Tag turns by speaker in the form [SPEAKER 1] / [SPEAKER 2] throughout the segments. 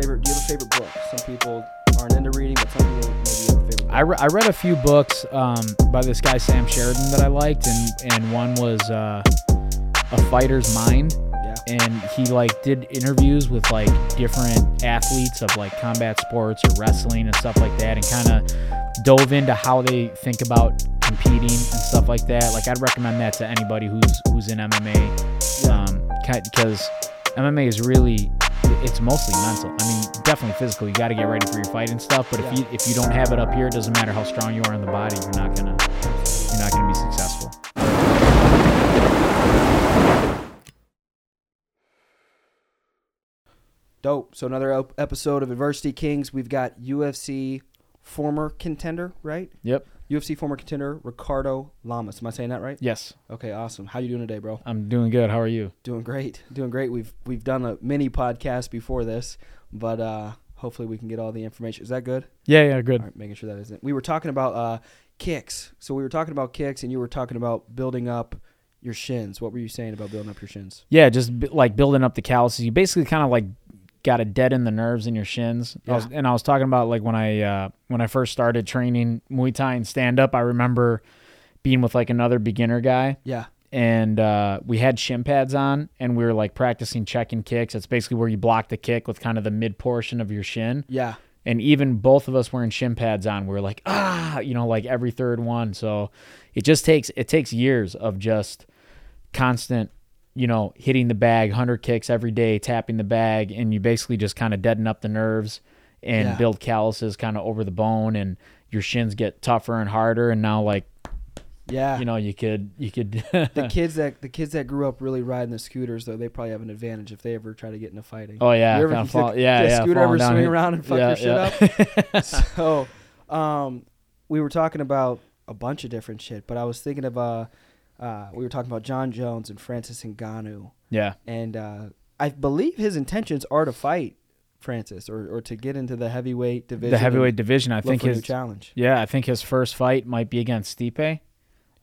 [SPEAKER 1] favorite? Do you have a favorite book? Some people aren't into reading, but some people maybe have a favorite. Book.
[SPEAKER 2] I, re- I read a few books um, by this guy Sam Sheridan that I liked, and and one was uh, a fighter's mind,
[SPEAKER 1] yeah.
[SPEAKER 2] and he like did interviews with like different athletes of like combat sports or wrestling and stuff like that, and kind of dove into how they think about competing and stuff like that. Like I'd recommend that to anybody who's who's in MMA,
[SPEAKER 1] Yeah.
[SPEAKER 2] um, because MMA is really it's mostly mental. I mean, definitely physical. You got to get ready for your fight and stuff. But
[SPEAKER 1] Yeah.
[SPEAKER 2] if you if you don't have it up here, it doesn't matter how strong you are in the body. You're not gonna you're not gonna be successful.
[SPEAKER 1] Dope. So another episode of Adversity Kings. We've got UFC former contender, right?
[SPEAKER 2] Yep.
[SPEAKER 1] UFC former contender Ricardo Lamas. Am I saying that right?
[SPEAKER 2] Yes.
[SPEAKER 1] Okay, awesome. How you doing today, bro?
[SPEAKER 2] I'm doing good. How are you?
[SPEAKER 1] Doing great. Doing great. We've we've done a mini podcast before this, but uh hopefully we can get all the information. Is that good?
[SPEAKER 2] Yeah. Yeah. Good.
[SPEAKER 1] All right, making sure that isn't. We were talking about uh kicks. So we were talking about kicks and you were talking about building up your shins. What were you saying about building up your shins?
[SPEAKER 2] Yeah. Just b- like building up the calluses. You basically kind of like got to deaden the nerves in your shins. I was, and I was talking about like when I uh, when I first started training Muay Thai and stand up. I remember being with like another beginner guy.
[SPEAKER 1] Yeah.
[SPEAKER 2] and uh, we had shin pads on, and we were like practicing checking kicks. It's basically where you block the kick with kind of the mid portion of your shin.
[SPEAKER 1] Yeah.
[SPEAKER 2] And even both of us wearing shin pads on, we were like, ah, you know, like every third one. So it just takes it takes years of just constant, you know, hitting the bag, hundred kicks every day, tapping the bag, and you basically just kind of deaden up the nerves and
[SPEAKER 1] Yeah.
[SPEAKER 2] build calluses kind of over the bone, and your shins get tougher and harder. And now, like,
[SPEAKER 1] Yeah.
[SPEAKER 2] you know, you could you could
[SPEAKER 1] the kids that the kids that grew up really riding the scooters though, they probably have an advantage if they ever try to get into fighting.
[SPEAKER 2] Oh yeah,
[SPEAKER 1] You ever-
[SPEAKER 2] kinda fall-
[SPEAKER 1] took-
[SPEAKER 2] yeah,
[SPEAKER 1] a
[SPEAKER 2] yeah.
[SPEAKER 1] scooter ever swing
[SPEAKER 2] it.
[SPEAKER 1] around and fuck
[SPEAKER 2] yeah,
[SPEAKER 1] your shit
[SPEAKER 2] yeah.
[SPEAKER 1] so um we were talking about a bunch of different shit, but I was thinking of uh uh we were talking about Jon Jones and Francis Ngannou
[SPEAKER 2] yeah,
[SPEAKER 1] and uh I believe his intentions are to fight Francis or, or to get into the heavyweight division.
[SPEAKER 2] the heavyweight division. I think
[SPEAKER 1] for a new
[SPEAKER 2] his
[SPEAKER 1] challenge.
[SPEAKER 2] yeah, I think his first fight might be against Stipe.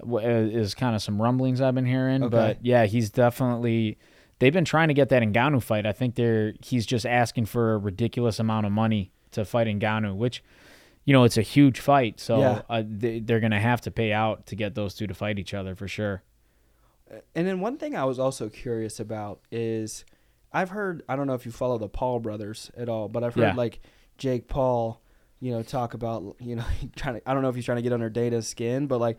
[SPEAKER 2] uh, Is kind of some rumblings I've been hearing,
[SPEAKER 1] Okay.
[SPEAKER 2] but yeah, he's definitely. They've been trying to get that Ngannou fight. I think they're he's just asking for a ridiculous amount of money to fight Ngannou, which, you know, it's a huge fight. So
[SPEAKER 1] Yeah.
[SPEAKER 2] uh, they, they're gonna have to pay out to get those two to fight each other for sure.
[SPEAKER 1] And then one thing I was also curious about is I've heard I don't know if you follow the Paul brothers at all, but I've heard
[SPEAKER 2] Yeah.
[SPEAKER 1] like Jake Paul, you know, talk about you know trying to I don't know if he's trying to get under Dana's skin, but like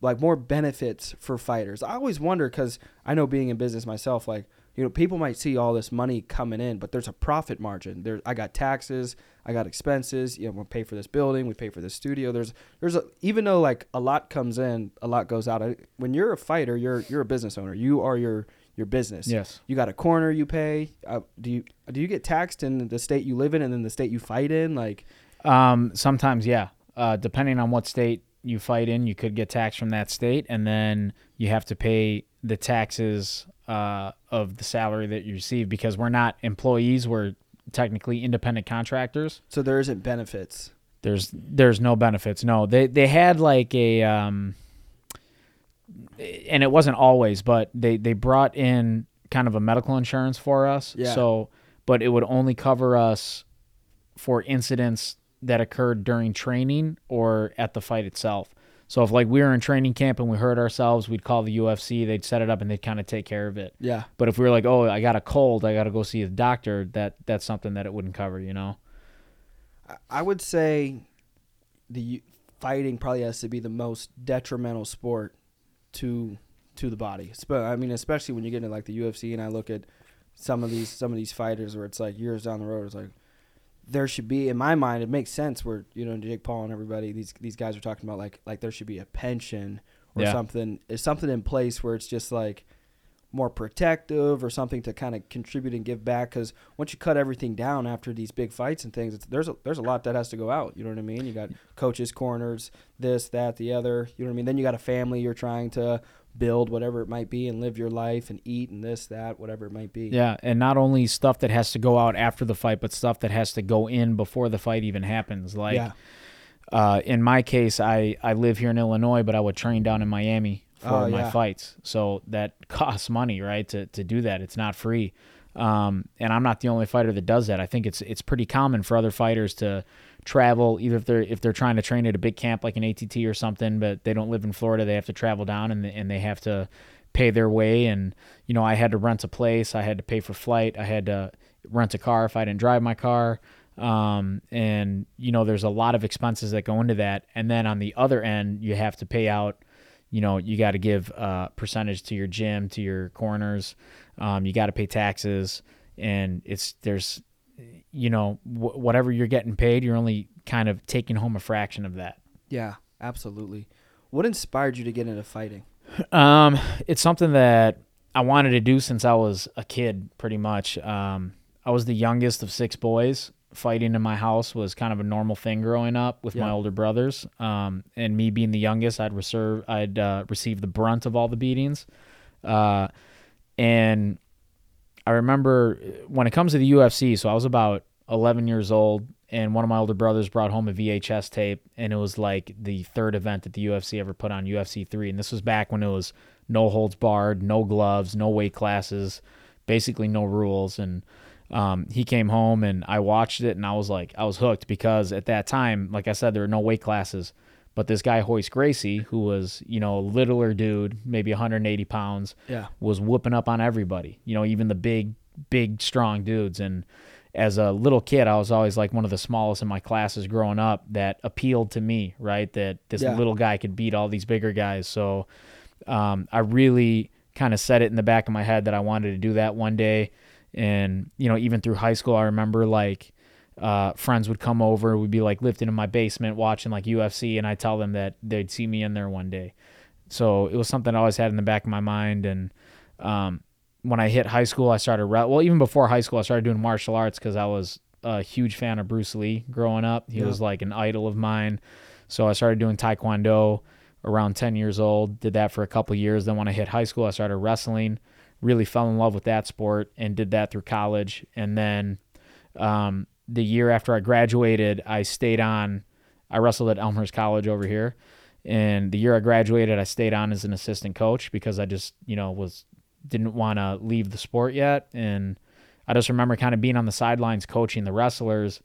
[SPEAKER 1] like more benefits for fighters. I always wonder because I know being in business myself, like you know, people might see all this money coming in, but there's a profit margin. There, I got taxes, I got expenses. You know, we pay for this building, we pay for this studio. There's, there's a even though like a lot comes in, a lot goes out. I, when you're a fighter, you're you're a business owner. You are your your business.
[SPEAKER 2] Yes.
[SPEAKER 1] You got a corner you pay. Uh, do you do you get taxed in the state you live in and then the state you fight in? Like,
[SPEAKER 2] Um, sometimes, yeah. Uh, depending on what state you fight in, you could get taxed from that state, and then you have to pay the taxes uh, of the salary that you receive because we're not employees; we're technically independent contractors.
[SPEAKER 1] so there isn't benefits.
[SPEAKER 2] There's there's no benefits. No, they they had like a um, and it wasn't always, but they they brought in kind of a medical insurance for us.
[SPEAKER 1] Yeah.
[SPEAKER 2] So, but it would only cover us for incidents that occurred during training or at the fight itself. So if like we were in training camp and we hurt ourselves, we'd call the UFC, they'd set it up and they'd kind of take care of it.
[SPEAKER 1] Yeah.
[SPEAKER 2] But if we were like, "Oh, I got a cold, I got to go see a doctor," that that's something that it wouldn't cover, you know.
[SPEAKER 1] I- would say the fighting probably has to be the most detrimental sport to to the body. I mean, especially when you get into like the UFC, and I look at some of these some of these fighters where it's like years down the road, it's like there should be in my mind it makes sense where you know Jake Paul and everybody these these guys are talking about like like there should be a pension or
[SPEAKER 2] Yeah.
[SPEAKER 1] something is something in place where it's just like more protective or something to kind of contribute and give back because once you cut everything down after these big fights and things it's, there's a, there's a lot that has to go out you know what I mean? You got coaches corners this that the other you know what I mean? Then you got a family you're trying to build whatever it might be and live your life and eat and this that whatever it might be.
[SPEAKER 2] Yeah, and not only stuff that has to go out after the fight, but stuff that has to go in before the fight even happens. Like
[SPEAKER 1] yeah.
[SPEAKER 2] uh, in my case, I I live here in Illinois, but I would train down in Miami for
[SPEAKER 1] Oh,
[SPEAKER 2] my
[SPEAKER 1] yeah.
[SPEAKER 2] fights, so that costs money, right? To to do that, it's not free. Um, and I'm not the only fighter that does that. I think it's it's pretty common for other fighters to travel either if they're if they're trying to train at a big camp like an ATT or something, but they don't live in Florida, they have to travel down and and they have to pay their way. And you know, I had to rent a place, I had to pay for flight, I had to rent a car if I didn't drive my car. Um, and you know, there's a lot of expenses that go into that. And then on the other end, you have to pay out. You know, you got to give a percentage to your gym, to your corners. Um, you got to pay taxes, and it's there's, you know, wh- whatever you're getting paid, you're only kind of taking home a fraction of that.
[SPEAKER 1] Yeah, absolutely. What inspired you to get into fighting?
[SPEAKER 2] Um, it's something that I wanted to do since I was a kid, pretty much. Um, I was the youngest of six boys. Fighting in my house was kind of a normal thing growing up with my older brothers. Um, and me being the youngest, I'd reserve, I'd uh, receive the brunt of all the beatings. Uh, and I remember when it comes to the UFC, so I was about 11 years old, and one of my older brothers brought home a VHS tape, and it was like the third event that the UFC ever put on UFC 3. And this was back when it was no holds barred, no gloves, no weight classes, basically no rules. And um, he came home, and I watched it, and I was like, I was hooked because at that time, like I said, there were no weight classes. But this guy, Royce Gracie, who was, you know, a littler dude, maybe 180 pounds,
[SPEAKER 1] Yeah.
[SPEAKER 2] was whooping up on everybody, you know, even the big, big, strong dudes. And as a little kid, I was always like one of the smallest in my classes growing up that appealed to me, right? That this
[SPEAKER 1] Yeah.
[SPEAKER 2] little guy could beat all these bigger guys. So um, I really kind of set it in the back of my head that I wanted to do that one day. And, you know, even through high school, I remember like, uh, friends would come over, we'd be like lifting in my basement watching like UFC, and I tell them that they'd see me in there one day. So it was something I always had in the back of my mind. And um, when I hit high school, I started re- well even before high school, I started doing martial arts because I was a huge fan of Bruce Lee growing up. He
[SPEAKER 1] Yeah.
[SPEAKER 2] was like an idol of mine. So I started doing taekwondo around 10 years old. Did that for a couple years. Then when I hit high school, I started wrestling. Really fell in love with that sport and did that through college. And then um, the year after I graduated, I stayed on. I wrestled at Elmhurst College over here, and the year I graduated, I stayed on as an assistant coach because I just, you know, was didn't want to leave the sport yet, and I just remember kind of being on the sidelines coaching the wrestlers,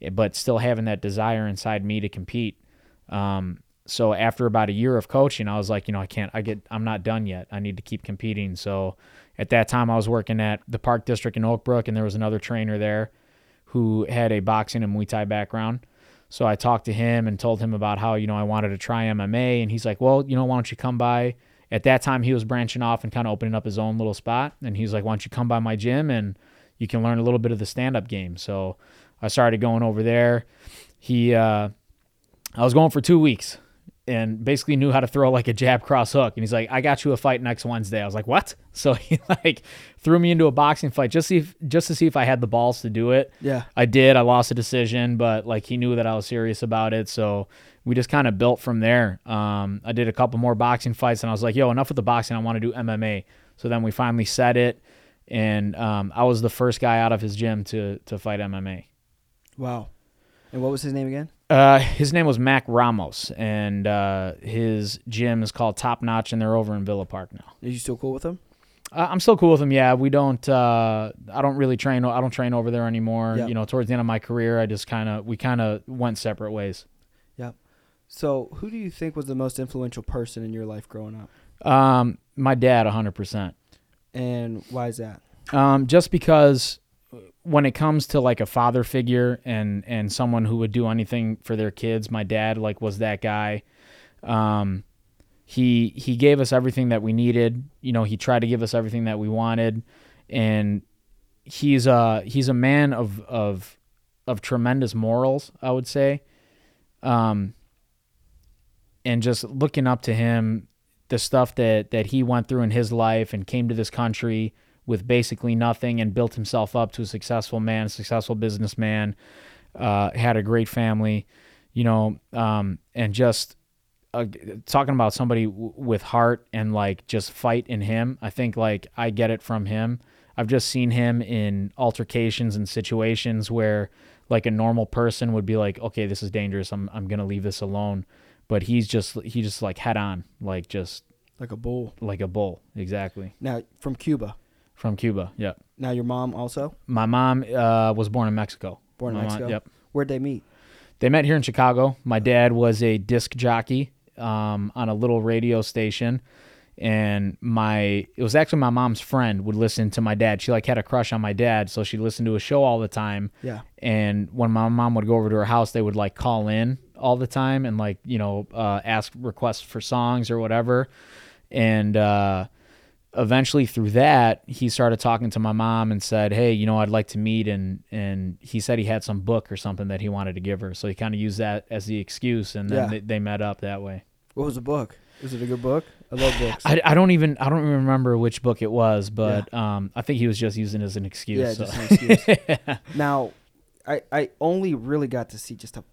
[SPEAKER 2] eh, but still having that desire inside me to compete. Um, so after about a year of coaching, I was like, you know, I can't, I get, I'm not done yet. I need to keep competing. So at that time, I was working at the Park District in Oak Brook, and there was another trainer there who had a boxing and Muay Thai background. So I talked to him and told him about how, you know, I wanted to try MMA. And he's like, well, you know, why don't you come by? At that time, he was branching off and kind of opening up his own little spot. And he's like, why don't you come by my gym and you can learn a little bit of the stand up game. So I started going over there. He, uh, I was going for two weeks and basically knew how to throw like a jab cross hook. And he's like, I got you a fight next Wednesday. I was like, what? So he like threw me into a boxing fight just see if, just to see if I had the balls to do it.
[SPEAKER 1] Yeah.
[SPEAKER 2] I did. I lost a decision, but like he knew that I was serious about it. So we just kind of built from there. Um, I did a couple more boxing fights and I was like, yo, enough with the boxing. I want to do MMA. So then we finally set it. And um, I was the first guy out of his gym to, to fight MMA.
[SPEAKER 1] Wow. And what was his name again?
[SPEAKER 2] Uh, his name was Mac Ramos, and uh, his gym is called Top Notch, and they're over in Villa Park now.
[SPEAKER 1] Are you still cool with him?
[SPEAKER 2] Uh, I'm still cool with him. Yeah, we don't. Uh, I don't really train. I don't train over there anymore.
[SPEAKER 1] Yep.
[SPEAKER 2] You know, towards the end of my career, I just kind of we kind of went separate ways. Yeah.
[SPEAKER 1] So, who do you think was the most influential person in your life growing up?
[SPEAKER 2] Um, my dad, 100. percent
[SPEAKER 1] And why is that?
[SPEAKER 2] um, just because when it comes to like a father figure and and someone who would do anything for their kids, my dad like was that guy. Um, he he gave us everything that we needed. You know, he tried to give us everything that we wanted, and he's a he's a man of of of tremendous morals. I would say. Um, and just looking up to him, the stuff that that he went through in his life and came to this country with basically nothing and built himself up to a successful man, successful businessman, uh, had a great family, you know, um, and just uh, talking about somebody w- with heart and like just fight in him. I think like I get it from him. I've just seen him in altercations and situations where like a normal person would be like, okay, this is dangerous. I'm I'm gonna leave this alone. But he's just he just like head on, like just
[SPEAKER 1] Like a bull.
[SPEAKER 2] like a bull. Exactly.
[SPEAKER 1] Now, from Cuba.
[SPEAKER 2] From Cuba. Yep.
[SPEAKER 1] Now your mom also
[SPEAKER 2] My mom uh, was born in Mexico.
[SPEAKER 1] born in
[SPEAKER 2] My mom-
[SPEAKER 1] Mexico.
[SPEAKER 2] yep.
[SPEAKER 1] Where'd they meet?
[SPEAKER 2] They met here in Chicago. My dad was a disc jockey um, on a little radio station, and my it was actually my mom's friend would listen to my dad. She like had a crush on my dad, so she listened to a show all the time.
[SPEAKER 1] Yeah.
[SPEAKER 2] And when my mom would go over to her house, they would like call in all the time and like you know uh, ask requests for songs or whatever. And uh, eventually through that, he started talking to my mom and said, "Hey, you know, I'd like to meet." And and he said he had some book or something that he wanted to give her. So he kind of used that as the excuse, and then
[SPEAKER 1] Yeah.
[SPEAKER 2] they, they met up that way.
[SPEAKER 1] What was the book? Was it a good book? I love books.
[SPEAKER 2] I, I don't even I don't even remember which book it was, but um, I think he was just using it as an excuse.
[SPEAKER 1] yeah,
[SPEAKER 2] so.
[SPEAKER 1] just an excuse. now, I I only really got to see just a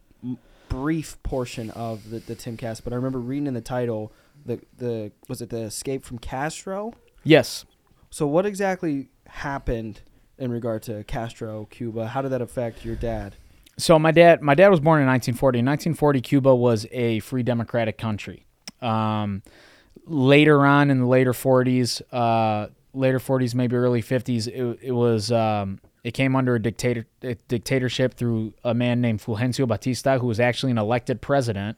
[SPEAKER 1] brief portion of the, the Timcast, but I remember reading in the title the the was it the Escape from Castro?
[SPEAKER 2] Yes.
[SPEAKER 1] So what exactly happened in regard to Castro, Cuba? How did that affect your dad?
[SPEAKER 2] So my dad, my dad was born in 1940. In 1940, Cuba was a free democratic country. Um, later on, in the later 40s, uh, later 40s, maybe early 50s, it, it was um, it came under a dictator a dictatorship through a man named Fulgencio Batista, who was actually an elected president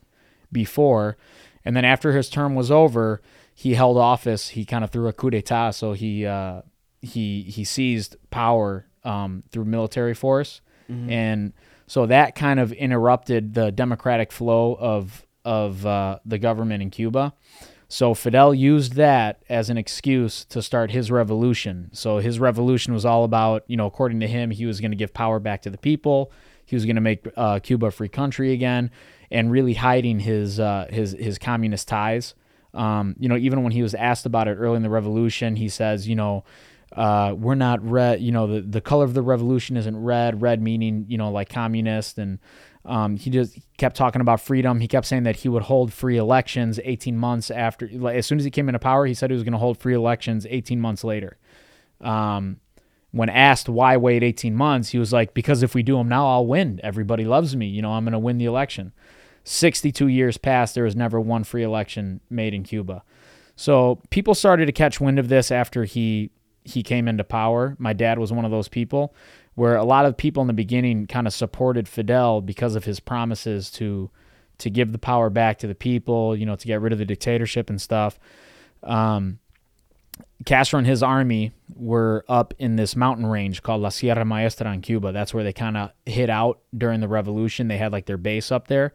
[SPEAKER 2] before, and then after his term was over, he held office. He kind of threw a coup d'état, so he uh, he he seized power um, through military force, and so that kind of interrupted the democratic flow of of uh, the government in Cuba. So Fidel used that as an excuse to start his revolution. So his revolution was all about, you know, according to him, he was going to give power back to the people. He was going to make uh, Cuba a free country again, and really hiding his uh, his his communist ties. Um, you know, even when he was asked about it early in the revolution, he says, you know, uh, we're not red. You know, the, the color of the revolution isn't red. Red meaning, you know, like communist. And um, he just kept talking about freedom. He kept saying that he would hold free elections 18 months after. Like, as soon as he came into power, he said he was going to hold free elections 18 months later. Um, when asked why wait 18 months, he was like, because if we do them now, I'll win. Everybody loves me. You know, I'm going to win the election. 62 years passed, there was never one free election made in Cuba. So people started to catch wind of this after he he came into power. My dad was one of those people where a lot of people in the beginning kind of supported Fidel because of his promises to to give the power back to the people, you know, to get rid of the dictatorship and stuff. Um, Castro and his army were up in this mountain range called La Sierra Maestra in Cuba. That's where they kind of hid out during the revolution. They had like their base up there.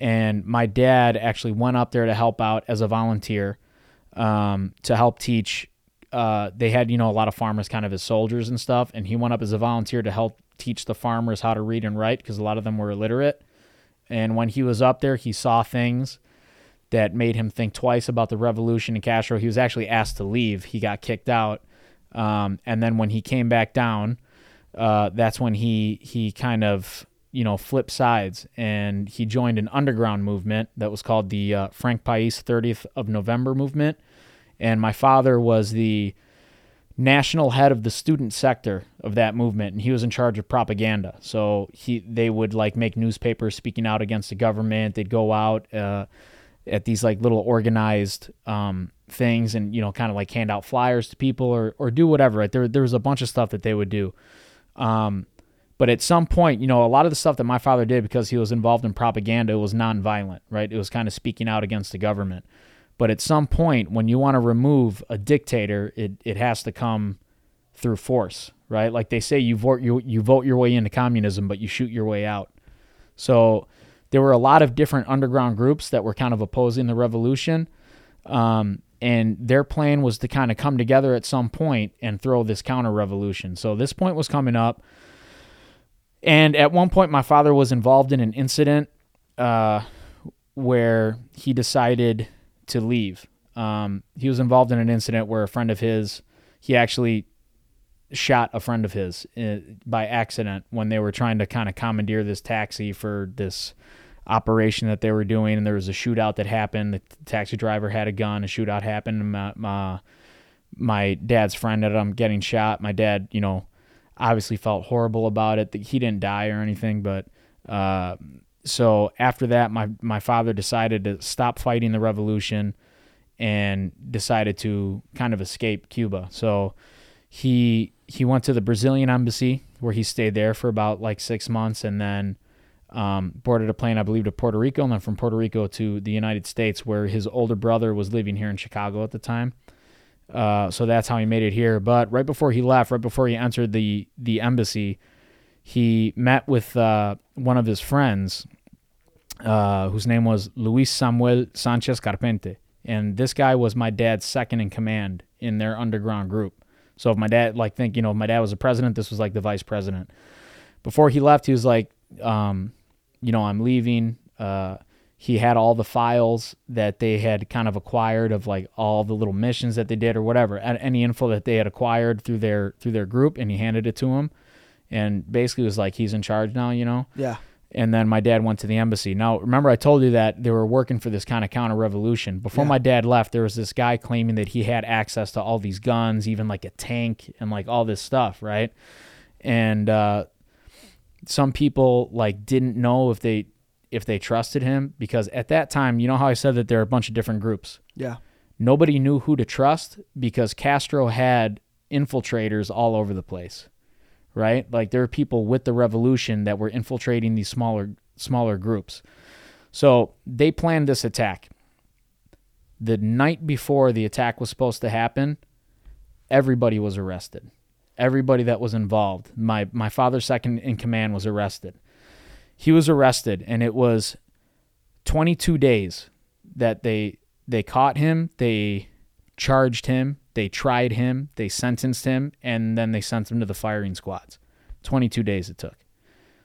[SPEAKER 2] And my dad actually went up there to help out as a volunteer um, to help teach. Uh, they had, you know, a lot of farmers kind of as soldiers and stuff. And he went up as a volunteer to help teach the farmers how to read and write because a lot of them were illiterate. And when he was up there, he saw things that made him think twice about the revolution in Castro. He was actually asked to leave. He got kicked out. Um, and then when he came back down, uh, that's when he he kind of you know flip sides. And he joined an underground movement that was called the uh, Frank Pais 30th of November movement. And my father was the national head of the student sector of that movement and he was in charge of propaganda. So he they would like make newspapers speaking out against the government. They'd go out uh, at these like little organized um, things and you know kind of like hand out flyers to people or or do whatever right? There there was a bunch of stuff that they would do. Um, but at some point you know a lot of the stuff that my father did because he was involved in propaganda was nonviolent right it was kind of speaking out against the government but at some point when you want to remove a dictator it it has to come through force right like they say you vote you you vote your way into communism but you shoot your way out so there were a lot of different underground groups that were kind of opposing the revolution. Um, and their plan was to kind of come together at some point and throw this counter revolution. So this point was coming up. And at one point, my father was involved in an incident uh, where he decided to leave. Um, he was involved in an incident where a friend of his, he actually shot a friend of his uh, by accident when they were trying to kind of commandeer this taxi for this operation that they were doing. And there was a shootout that happened. The taxi driver had a gun. A shootout happened. My, my, my dad's friend ended up getting shot. My dad you know obviously felt horrible about it he didn't die or anything but uh, so after that my, my father decided to stop fighting the revolution and decided to kind of escape cuba so he he went to the Brazilian embassy where he stayed there for about like six months, and then um, boarded a plane, I believe, to Puerto Rico, and then from Puerto Rico to the United States, where his older brother was living here in Chicago at the time. Uh, so that's how he made it here. But right before he left, right before he entered the the embassy, he met with uh, one of his friends, uh, whose name was Luis Samuel Sanchez Carpente, and this guy was my dad's second in command in their underground group. So if my dad, like, think you know, if my dad was the president, this was like the vice president. Before he left, he was like, um, you know, I'm leaving. Uh, he had all the files that they had kind of acquired of like all the little missions that they did or whatever, any info that they had acquired through their through their group, and he handed it to him, and basically was like, he's in charge now, you know.
[SPEAKER 1] Yeah.
[SPEAKER 2] And then my dad went to the embassy. Now, remember, I told you that they were working for this kind of counter revolution. Before
[SPEAKER 1] Yeah.
[SPEAKER 2] my dad left, there was this guy claiming that he had access to all these guns, even like a tank and like all this stuff, right? And uh, some people like didn't know if they if they trusted him because at that time, you know how I said that there are a bunch of different groups.
[SPEAKER 1] Yeah.
[SPEAKER 2] Nobody knew who to trust because Castro had infiltrators all over the place. Right? Like there were people with the revolution that were infiltrating these smaller smaller groups. So, they planned this attack. The night before the attack was supposed to happen, everybody was arrested. Everybody that was involved. My my father's second in command was arrested. He was arrested and it was 22 days that they they caught him, they charged him, they tried him, they sentenced him, and then they sent him to the firing squads. 22 days it took.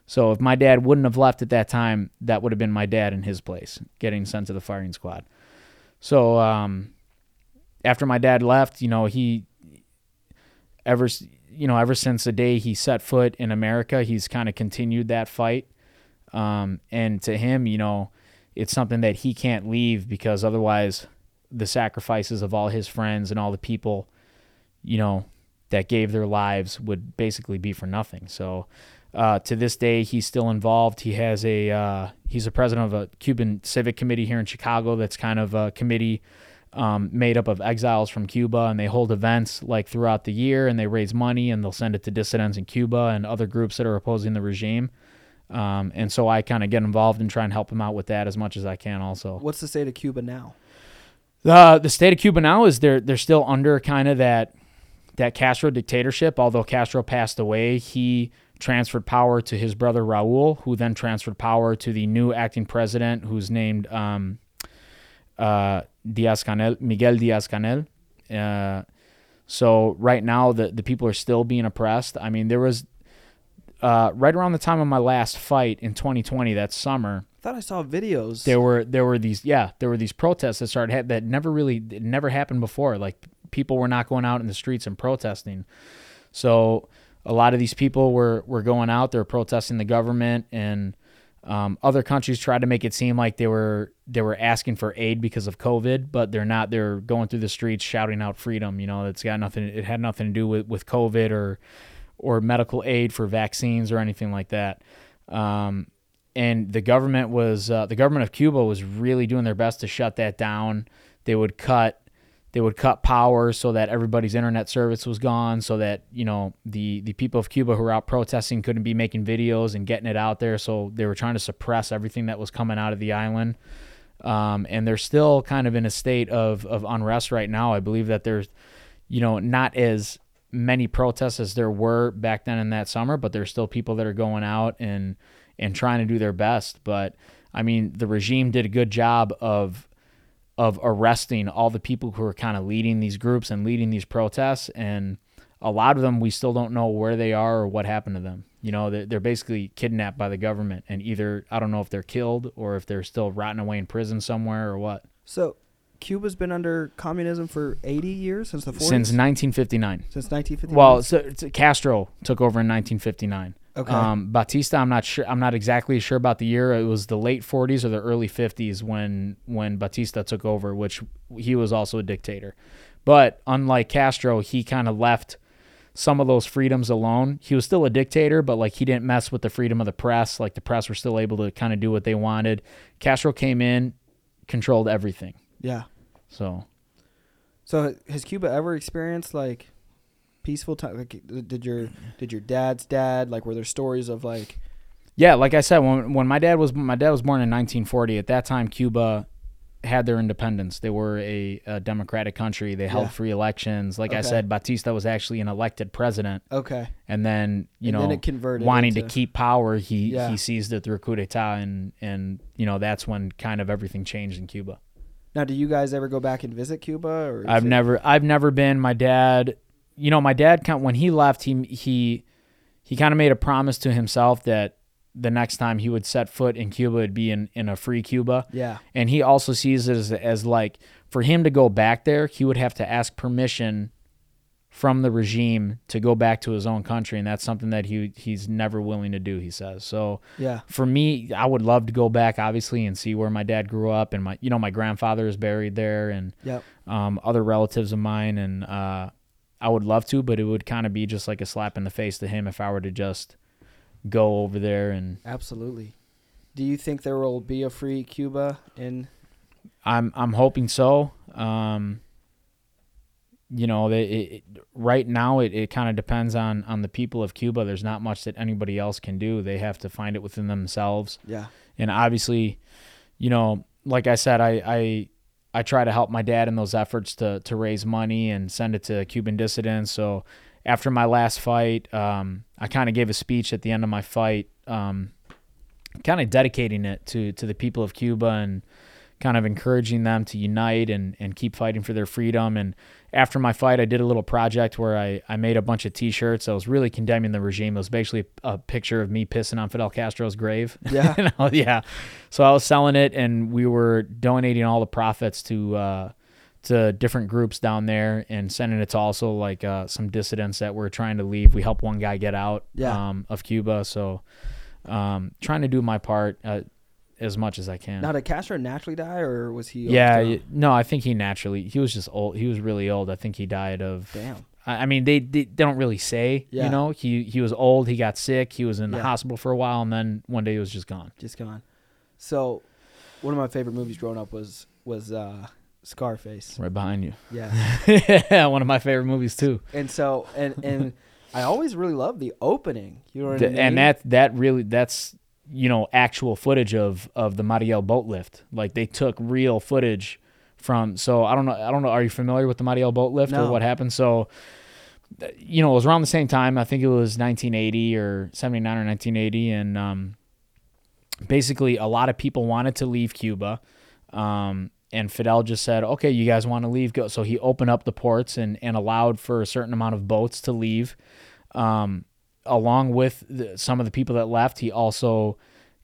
[SPEAKER 2] So if my dad wouldn't have left at that time, that would have been my dad in his place, getting sent to the firing squad. So um, after my dad left, you know, he ever you know ever since the day he set foot in America, he's kind of continued that fight. Um, and to him, you know, it's something that he can't leave because otherwise, the sacrifices of all his friends and all the people, you know, that gave their lives would basically be for nothing. So. Uh, to this day, he's still involved. He has a uh, he's a president of a Cuban civic committee here in Chicago. That's kind of a committee um, made up of exiles from Cuba, and they hold events like throughout the year, and they raise money, and they'll send it to dissidents in Cuba and other groups that are opposing the regime. Um, and so I kind of get involved and try and help him out with that as much as I can. Also,
[SPEAKER 1] What's the state of Cuba now?
[SPEAKER 2] the the state of Cuba now is they're they're still under kind of that that Castro dictatorship. Although Castro passed away, he transferred power to his brother Raul, who then transferred power to the new acting president, who's named um, uh, Diaz Canel, Miguel Diaz Canel. Uh, so right now, the the people are still being oppressed. I mean, there was uh, right around the time of my last fight in 2020, that summer
[SPEAKER 1] I thought I saw videos.
[SPEAKER 2] there were there were these yeah there were these protests that started ha- that never really it never happened before like people were not going out in the streets and protesting so a lot of these people were were going out they were protesting the government and um, other countries tried to make it seem like they were they were asking for aid because of covid but they're not they're going through the streets shouting out freedom you know it's got nothing it had nothing to do with with covid or or medical aid for vaccines or anything like that um, and the government was uh, the government of Cuba was really doing their best to shut that down. They would cut they would cut power so that everybody's internet service was gone, so that you know the the people of Cuba who were out protesting couldn't be making videos and getting it out there. So they were trying to suppress everything that was coming out of the island. Um, and they're still kind of in a state of of unrest right now. I believe that there's you know not as many protests as there were back then in that summer, but there's still people that are going out and and trying to do their best. But I mean, the regime did a good job of of arresting all the people who were kind of leading these groups and leading these protests, and a lot of them we still don't know where they are or what happened to them. You know, they're, they're basically kidnapped by the government, and either I don't know if they're killed or if they're still rotting away in prison somewhere or what.
[SPEAKER 1] so Cuba's been under communism for 80 years since the 40s.
[SPEAKER 2] Since 1959.
[SPEAKER 1] since 1959.
[SPEAKER 2] Well, so, so Castro took over in 1959.
[SPEAKER 1] okay.
[SPEAKER 2] Um, Batista, I'm not sure. I'm not exactly sure about the year. It was the late 40s or the early 50s when when Batista took over, which he was also a dictator. But unlike Castro, he kind of left some of those freedoms alone. He was still a dictator, but like he didn't mess with the freedom of the press. Like the press were still able to kind of do what they wanted. Castro came in, controlled everything.
[SPEAKER 1] Yeah.
[SPEAKER 2] So
[SPEAKER 1] So has Cuba ever experienced like peaceful time? Like, did your did your dad's dad like were there stories of like
[SPEAKER 2] Yeah, like I said, when when my dad was my dad was born in 1940. At that time, Cuba had their independence. They were a, a democratic country. They held
[SPEAKER 1] Yeah.
[SPEAKER 2] free elections. Like I said, Batista was actually an elected president,
[SPEAKER 1] okay,
[SPEAKER 2] and then you
[SPEAKER 1] and
[SPEAKER 2] know
[SPEAKER 1] then it converted
[SPEAKER 2] wanting
[SPEAKER 1] into,
[SPEAKER 2] to keep power, he
[SPEAKER 1] Yeah.
[SPEAKER 2] he seized it through a coup d'état, and and you know that's when kind of everything changed in Cuba.
[SPEAKER 1] Now, do you guys ever go back and visit Cuba? Or
[SPEAKER 2] I've
[SPEAKER 1] it-
[SPEAKER 2] never I've never been. My dad, you know, my dad when he left, he he he kind of made a promise to himself that the next time he would set foot in Cuba would be in in a free Cuba.
[SPEAKER 1] Yeah,
[SPEAKER 2] And he also sees it as, as like for him to go back there, he would have to ask permission from the regime to go back to his own country, and that's something that he he's never willing to do. He says so
[SPEAKER 1] yeah,
[SPEAKER 2] for me, I would love to go back, obviously, and see where my dad grew up, and my, you know, my grandfather is buried there, and
[SPEAKER 1] Yep.
[SPEAKER 2] um, other relatives of mine, and uh, I would love to, but it would kind of be just like a slap in the face to him if I were to just go over there, and
[SPEAKER 1] absolutely. Do you think there will be a free Cuba in?
[SPEAKER 2] I'm I'm hoping so. Um, you know, they, it, right now it, it kind of depends on on the people of Cuba. There's not much that anybody else can do. They have to find it within themselves.
[SPEAKER 1] Yeah,
[SPEAKER 2] and obviously, you know, like I said, I I I try to help my dad in those efforts to to raise money and send it to Cuban dissidents. So after my last fight, um, I kind of gave a speech at the end of my fight, um, kind of dedicating it to to the people of Cuba and kind of encouraging them to unite and, and keep fighting for their freedom. And after my fight, I did a little project where I, I made a bunch of T-shirts. I was really condemning the regime. It was basically a picture of me pissing on Fidel Castro's grave.
[SPEAKER 1] Yeah.
[SPEAKER 2] Know, yeah. So I was selling it, and we were donating all the profits to uh, to different groups down there, and sending it to also like uh, some dissidents that were trying to leave. We helped one guy get out
[SPEAKER 1] Yeah.
[SPEAKER 2] um, of Cuba. So um, trying to do my part uh, as much as I can.
[SPEAKER 1] now did Castro naturally die, or was he?
[SPEAKER 2] Yeah, y- no, I think he naturally he was just old. He was really old. I think he died of.
[SPEAKER 1] Damn.
[SPEAKER 2] I I mean, they, they they don't really say.
[SPEAKER 1] Yeah.
[SPEAKER 2] You know, he he was old. He got sick. He was in the
[SPEAKER 1] Yeah.
[SPEAKER 2] hospital for a while, and then one day he was just gone.
[SPEAKER 1] just gone. So, one of my favorite movies growing up was was uh, Scarface.
[SPEAKER 2] Right behind you.
[SPEAKER 1] Yeah,
[SPEAKER 2] yeah, one of my favorite movies too.
[SPEAKER 1] and so and and I always really loved the opening. You know what I
[SPEAKER 2] Th-
[SPEAKER 1] mean?
[SPEAKER 2] and that that really that's you know actual footage of of the Mariel boat lift. Like they took real footage from. So I don't know. I don't know. Are you familiar with the Mariel boat lift
[SPEAKER 1] No.
[SPEAKER 2] or what happened? So. You know, it was around the same time. I think it was 1980 or 79 or 1980, and um, basically a lot of people wanted to leave Cuba, um, and Fidel just said, "Okay, you guys want to leave? Go." So he opened up the ports and and allowed for a certain amount of boats to leave. Um, along with the, some of the people that left, he also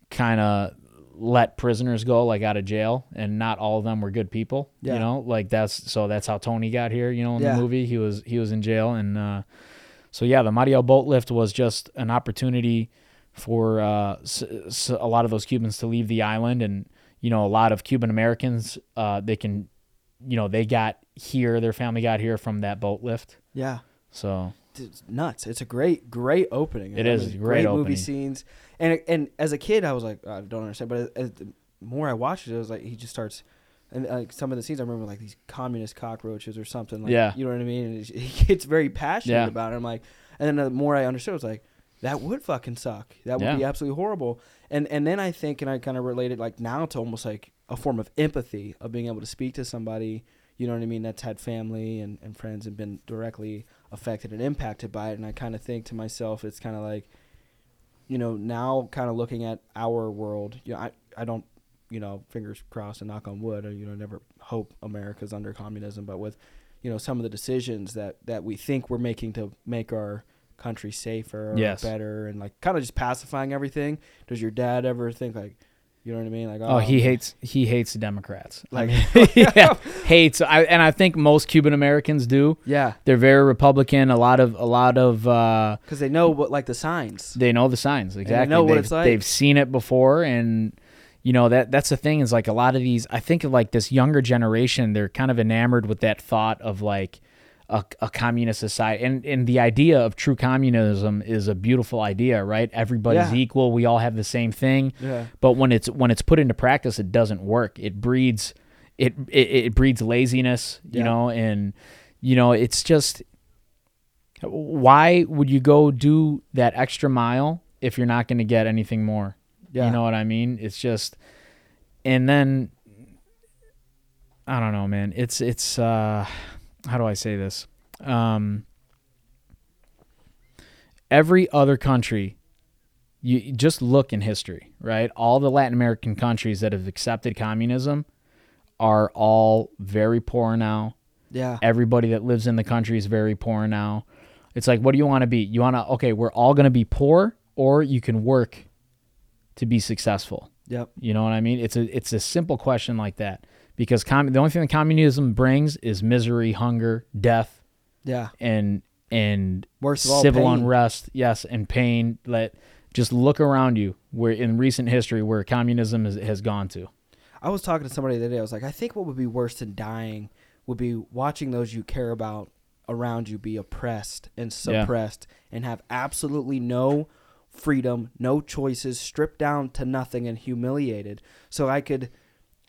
[SPEAKER 2] kind of let prisoners go, like out of jail, and not all of them were good people.
[SPEAKER 1] Yeah.
[SPEAKER 2] You know, like that's so that's how Tony got here. You know, in
[SPEAKER 1] Yeah.
[SPEAKER 2] the movie, he was he was in jail, and uh, so yeah, the Mariel boat lift was just an opportunity for uh, s- s- a lot of those Cubans to leave the island, and you know, a lot of Cuban Americans, uh, they can, you know, they got here, their family got here from that boat lift.
[SPEAKER 1] yeah,
[SPEAKER 2] So
[SPEAKER 1] it's nuts. It's a great, great opening.
[SPEAKER 2] It
[SPEAKER 1] I
[SPEAKER 2] is
[SPEAKER 1] mean,
[SPEAKER 2] a great
[SPEAKER 1] movie
[SPEAKER 2] opening.
[SPEAKER 1] scenes. And and as a kid, I was like, oh, I don't understand. But as the more I watched it, it was like he just starts. And uh, like some of the scenes, I remember like these communist cockroaches or something. Like,
[SPEAKER 2] Yeah.
[SPEAKER 1] you know what I mean. And he gets very passionate
[SPEAKER 2] Yeah.
[SPEAKER 1] about it. I'm like, and then the more I understood, I was like, that would fucking suck. That would
[SPEAKER 2] Yeah.
[SPEAKER 1] be absolutely horrible. And and then I think, and I kind of related like now to almost like a form of empathy of being able to speak to somebody. You know what I mean? That's had family and, and friends and been directly affected and impacted by it. And I kind of think to myself, it's kind of like, you know, now kind of looking at our world. You know, I I don't, you know, fingers crossed and knock on wood. Or, you know, never hope America's under communism, but with, you know, some of the decisions that that we think we're making to make our country safer or
[SPEAKER 2] Yes.
[SPEAKER 1] better and like kind of just pacifying everything. Does your dad ever think like, you know what I mean? Like,
[SPEAKER 2] Oh, he
[SPEAKER 1] man,
[SPEAKER 2] hates he hates the Democrats. I
[SPEAKER 1] Like-
[SPEAKER 2] mean, yeah, hates. I, and I think most Cuban Americans do.
[SPEAKER 1] Yeah,
[SPEAKER 2] They're very Republican. A lot of a lot of uh,
[SPEAKER 1] because they know what like the signs.
[SPEAKER 2] they know the signs exactly.
[SPEAKER 1] They know what
[SPEAKER 2] they've,
[SPEAKER 1] it's like.
[SPEAKER 2] They've seen it before, and you know that that's the thing is like a lot of these. I think of like this younger generation. They're kind of enamored with that thought of like. A, a communist society and, and the idea of true communism is a beautiful idea right everybody's
[SPEAKER 1] Yeah.
[SPEAKER 2] equal we all have the same thing
[SPEAKER 1] Yeah,
[SPEAKER 2] but when it's when it's put into practice it doesn't work it breeds it it, it breeds laziness you
[SPEAKER 1] Yeah.
[SPEAKER 2] know and you know it's just Why would you go do that extra mile if you're not going to get anything more?
[SPEAKER 1] Yeah.
[SPEAKER 2] You know what I mean? It's just, and then I don't know, man. It's it's uh, how do I say this? Um, every other country, you just look in history, right? All the Latin American countries that have accepted communism are all very poor now.
[SPEAKER 1] Yeah.
[SPEAKER 2] Everybody that lives in the country is very poor now. It's like, what do you want to be? You want to okay, we're all going to be poor, or you can work to be successful.
[SPEAKER 1] Yep.
[SPEAKER 2] You know what I mean? It's a it's a simple question like that because com- the only thing that communism brings is misery, hunger, death,
[SPEAKER 1] Yeah.
[SPEAKER 2] and and
[SPEAKER 1] Worst of all,
[SPEAKER 2] civil
[SPEAKER 1] pain.
[SPEAKER 2] unrest. Yes, and pain. Let just look around you where in recent history where communism has, has gone to.
[SPEAKER 1] I was talking to somebody the other day. I was like, I think what would be worse than dying would be watching those you care about around you be oppressed and
[SPEAKER 2] Yeah.
[SPEAKER 1] suppressed and have absolutely no freedom, no choices, stripped down to nothing and humiliated. So I could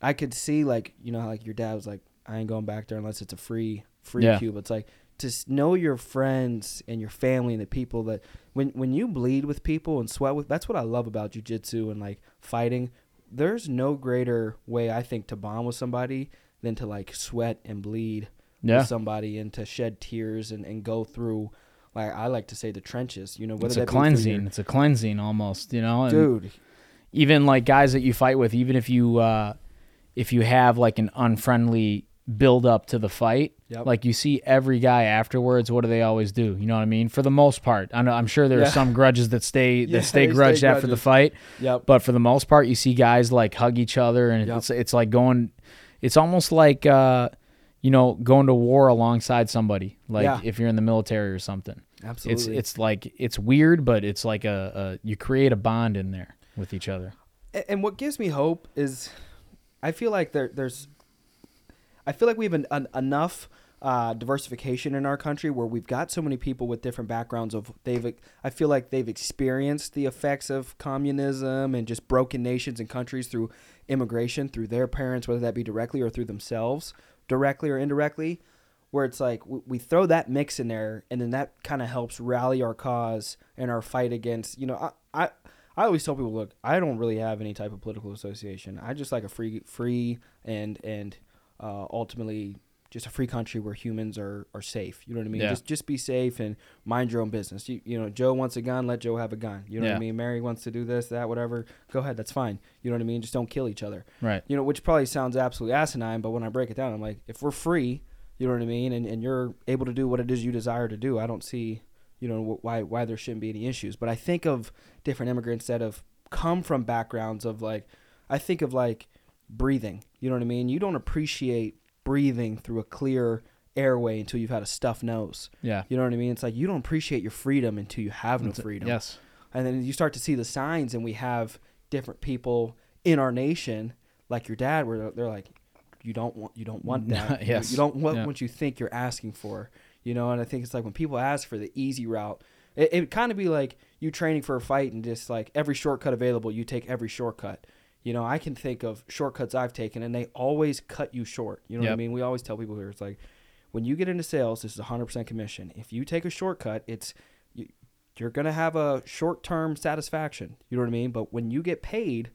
[SPEAKER 1] I could see like, you know, like your dad was like, I ain't going back there unless it's a free free
[SPEAKER 2] Yeah.
[SPEAKER 1] cube. It's like to know your friends and your family and the people that when when you bleed with people and sweat with that's what I love about jujitsu and like fighting. There's no greater way I think to bond with somebody than to like sweat and bleed
[SPEAKER 2] Yeah,
[SPEAKER 1] with somebody and to shed tears and, and go through like I like to say the trenches. You know, whether
[SPEAKER 2] it's a cleansing.
[SPEAKER 1] your-
[SPEAKER 2] It's a cleansing almost. You know, and
[SPEAKER 1] dude.
[SPEAKER 2] even like guys that you fight with, even if you uh, if you have like an unfriendly build up to the fight,
[SPEAKER 1] Yep.
[SPEAKER 2] like you see every guy afterwards. What do they always do? You know what I mean? For the most part, I know I'm sure there
[SPEAKER 1] Yeah.
[SPEAKER 2] are some grudges that stay
[SPEAKER 1] Yeah,
[SPEAKER 2] that stay
[SPEAKER 1] they stay
[SPEAKER 2] grudged after the fight,
[SPEAKER 1] Yep.
[SPEAKER 2] but for the most part, you see guys like hug each other, and
[SPEAKER 1] Yep.
[SPEAKER 2] it's it's like going. It's almost like uh, you know going to war alongside somebody, like
[SPEAKER 1] Yeah.
[SPEAKER 2] if you're in the military or something.
[SPEAKER 1] Absolutely.
[SPEAKER 2] It's it's like it's weird, but it's like a, a you create a bond in there with each other.
[SPEAKER 1] And what gives me hope is I feel like there there's I feel like we have an, an, enough uh, diversification in our country where we've got so many people with different backgrounds of they've I feel like they've experienced the effects of communism and just broken nations and countries through immigration through their parents whether that be directly or through themselves directly or indirectly where it's like we, we throw that mix in there and then that kind of helps rally our cause and our fight against you know I, always tell people, look, I don't really have any type of political association. I just like a free, free, and and uh, ultimately just a free country where humans are, are safe. You know what I mean?
[SPEAKER 2] Yeah.
[SPEAKER 1] Just just be safe and mind your own business. You, you know, Joe wants a gun, let Joe have a gun. You know what I mean? Mary wants to do this, that, whatever. Go ahead, that's fine. You know what I mean? Just don't kill each other.
[SPEAKER 2] Right.
[SPEAKER 1] You know, which probably sounds absolutely asinine, but when I break it down, I'm like, if we're free, you know what I mean, and, and you're able to do what it is you desire to do, I don't see, you know, why why there shouldn't be any issues. But I think of different immigrants that have come from backgrounds of like, I think of like breathing. You know what I mean? You don't appreciate breathing through a clear airway until you've had a stuffed nose.
[SPEAKER 2] Yeah.
[SPEAKER 1] You know what I mean? It's like you don't appreciate your freedom until you have no freedom
[SPEAKER 2] Yes.
[SPEAKER 1] and then you start to see the signs and we have different people in our nation like your dad where they're- like you don't want you don't want that You-
[SPEAKER 2] Yes.
[SPEAKER 1] you don't want
[SPEAKER 2] Yeah.
[SPEAKER 1] what you think you're asking for you know and i think it's like when people ask for the easy route it, it kind of be like you training for a fight and just like every shortcut available you take every shortcut. You know i can think of shortcuts i've taken and they always cut you short. You know what i mean? We always tell people here it's like when you get into sales this is 100% commission. If you take a shortcut it's you, you're going to have a short-term satisfaction. You know what i mean? But when you get paid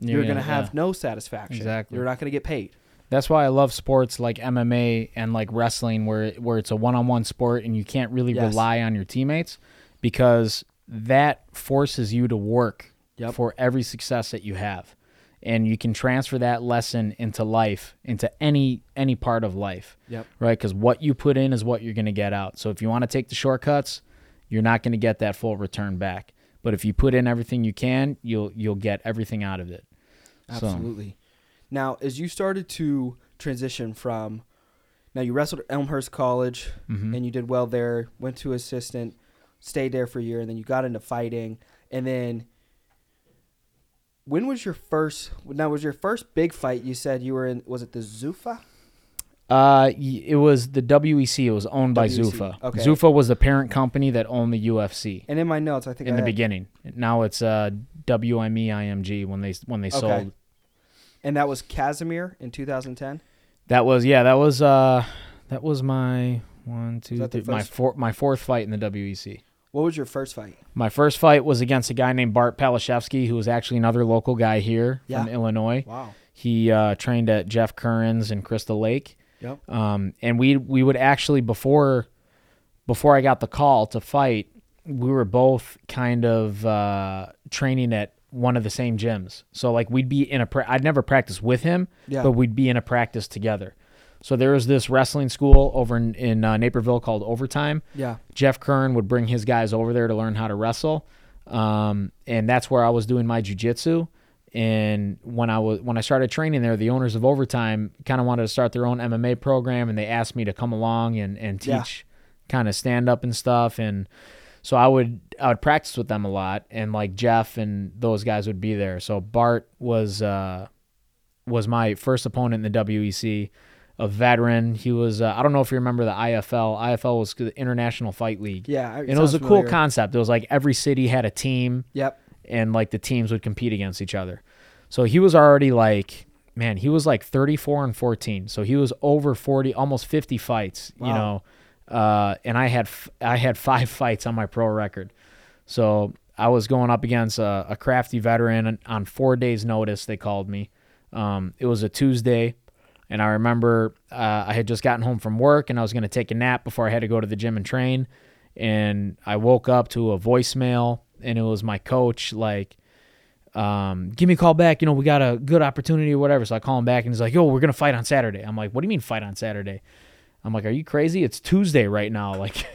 [SPEAKER 1] you're
[SPEAKER 2] Yeah,
[SPEAKER 1] going to have no satisfaction.
[SPEAKER 2] Exactly.
[SPEAKER 1] you're not going to get paid
[SPEAKER 2] That's why I love sports like MMA and like wrestling, where where it's a one on one sport and you can't really
[SPEAKER 1] Yes.
[SPEAKER 2] rely on your teammates because that forces you to work
[SPEAKER 1] Yep.
[SPEAKER 2] for every success that you have, and you can transfer that lesson into life, into any any part of life,
[SPEAKER 1] yep
[SPEAKER 2] right? Because what you put in is what you're going to get out. So if you want to take the shortcuts, you're not going to get that full return back. But if you put in everything you can, you'll you'll get everything out of it. So-
[SPEAKER 1] Absolutely. Now, as you started to transition from, now you wrestled at Elmhurst College
[SPEAKER 2] Mhm.
[SPEAKER 1] and you did well there, went to assistant, stayed there for a year, and then you got into fighting. And then, when was your first, now was your first big fight you said you were in, was it the Zuffa?
[SPEAKER 2] Uh, it was the WEC. It was owned by
[SPEAKER 1] WEC,
[SPEAKER 2] Zuffa.
[SPEAKER 1] okay.
[SPEAKER 2] Zuffa was the parent company that owned the UFC
[SPEAKER 1] And in my notes, I think
[SPEAKER 2] in
[SPEAKER 1] I
[SPEAKER 2] the
[SPEAKER 1] had-
[SPEAKER 2] beginning. Now it's uh WME IMG when they when they
[SPEAKER 1] Okay.
[SPEAKER 2] sold.
[SPEAKER 1] And that was Casimir in 2010?
[SPEAKER 2] That was yeah. That was uh that was my one, two, three. My four, my fourth fight in the WEC.
[SPEAKER 1] What was your first fight?
[SPEAKER 2] My first fight was against a guy named Bart Palaszewski, who was actually another local guy here from Illinois.
[SPEAKER 1] Wow.
[SPEAKER 2] He uh, trained at Jeff Curran's in Crystal Lake.
[SPEAKER 1] Yep.
[SPEAKER 2] Um, and we we would actually before before I got the call to fight, we were both kind of uh, training at one of the same gyms. So like we'd be in a pra- I'd never practice with him,
[SPEAKER 1] Yeah.
[SPEAKER 2] but we'd be in a practice together. So there was this wrestling school over in, in uh, Naperville called Overtime.
[SPEAKER 1] Yeah.
[SPEAKER 2] Jeff Curran would bring his guys over there to learn how to wrestle, um, and that's where I was doing my jujitsu. And when I was when I started training there, the owners of Overtime kind of wanted to start their own MMA program, and they asked me to come along and and
[SPEAKER 1] Yeah.
[SPEAKER 2] teach kind of stand up and stuff. And so I would I would practice with them a lot, and like Jeff and those guys would be there. So Bart was uh, was my first opponent in the WEC, a veteran. He was uh, I don't know if you remember the IFL. IFL was the International Fight League.
[SPEAKER 1] Yeah. I-
[SPEAKER 2] And it was a
[SPEAKER 1] sounds
[SPEAKER 2] cool concept. It was like every city had a team
[SPEAKER 1] Yep.
[SPEAKER 2] and like the teams would compete against each other. So he was already like, man, he was like 34 and 14. So he was over 40, almost 50 fights, you know. Uh, and I had f- I had five fights on my pro record. So I was going up against a, a crafty veteran on four days' notice. They called me. Um, it was a Tuesday, and I remember uh, I had just gotten home from work and I was going to take a nap before I had to go to the gym and train. And I woke up to a voicemail, and it was my coach like, um, "Give me a call back. You know, we got a good opportunity or whatever." So I call him back, and he's like, "Yo, we're gonna fight on Saturday." I'm like, "What do you mean fight on Saturday?" I'm like, "Are you crazy? It's Tuesday right now." Like,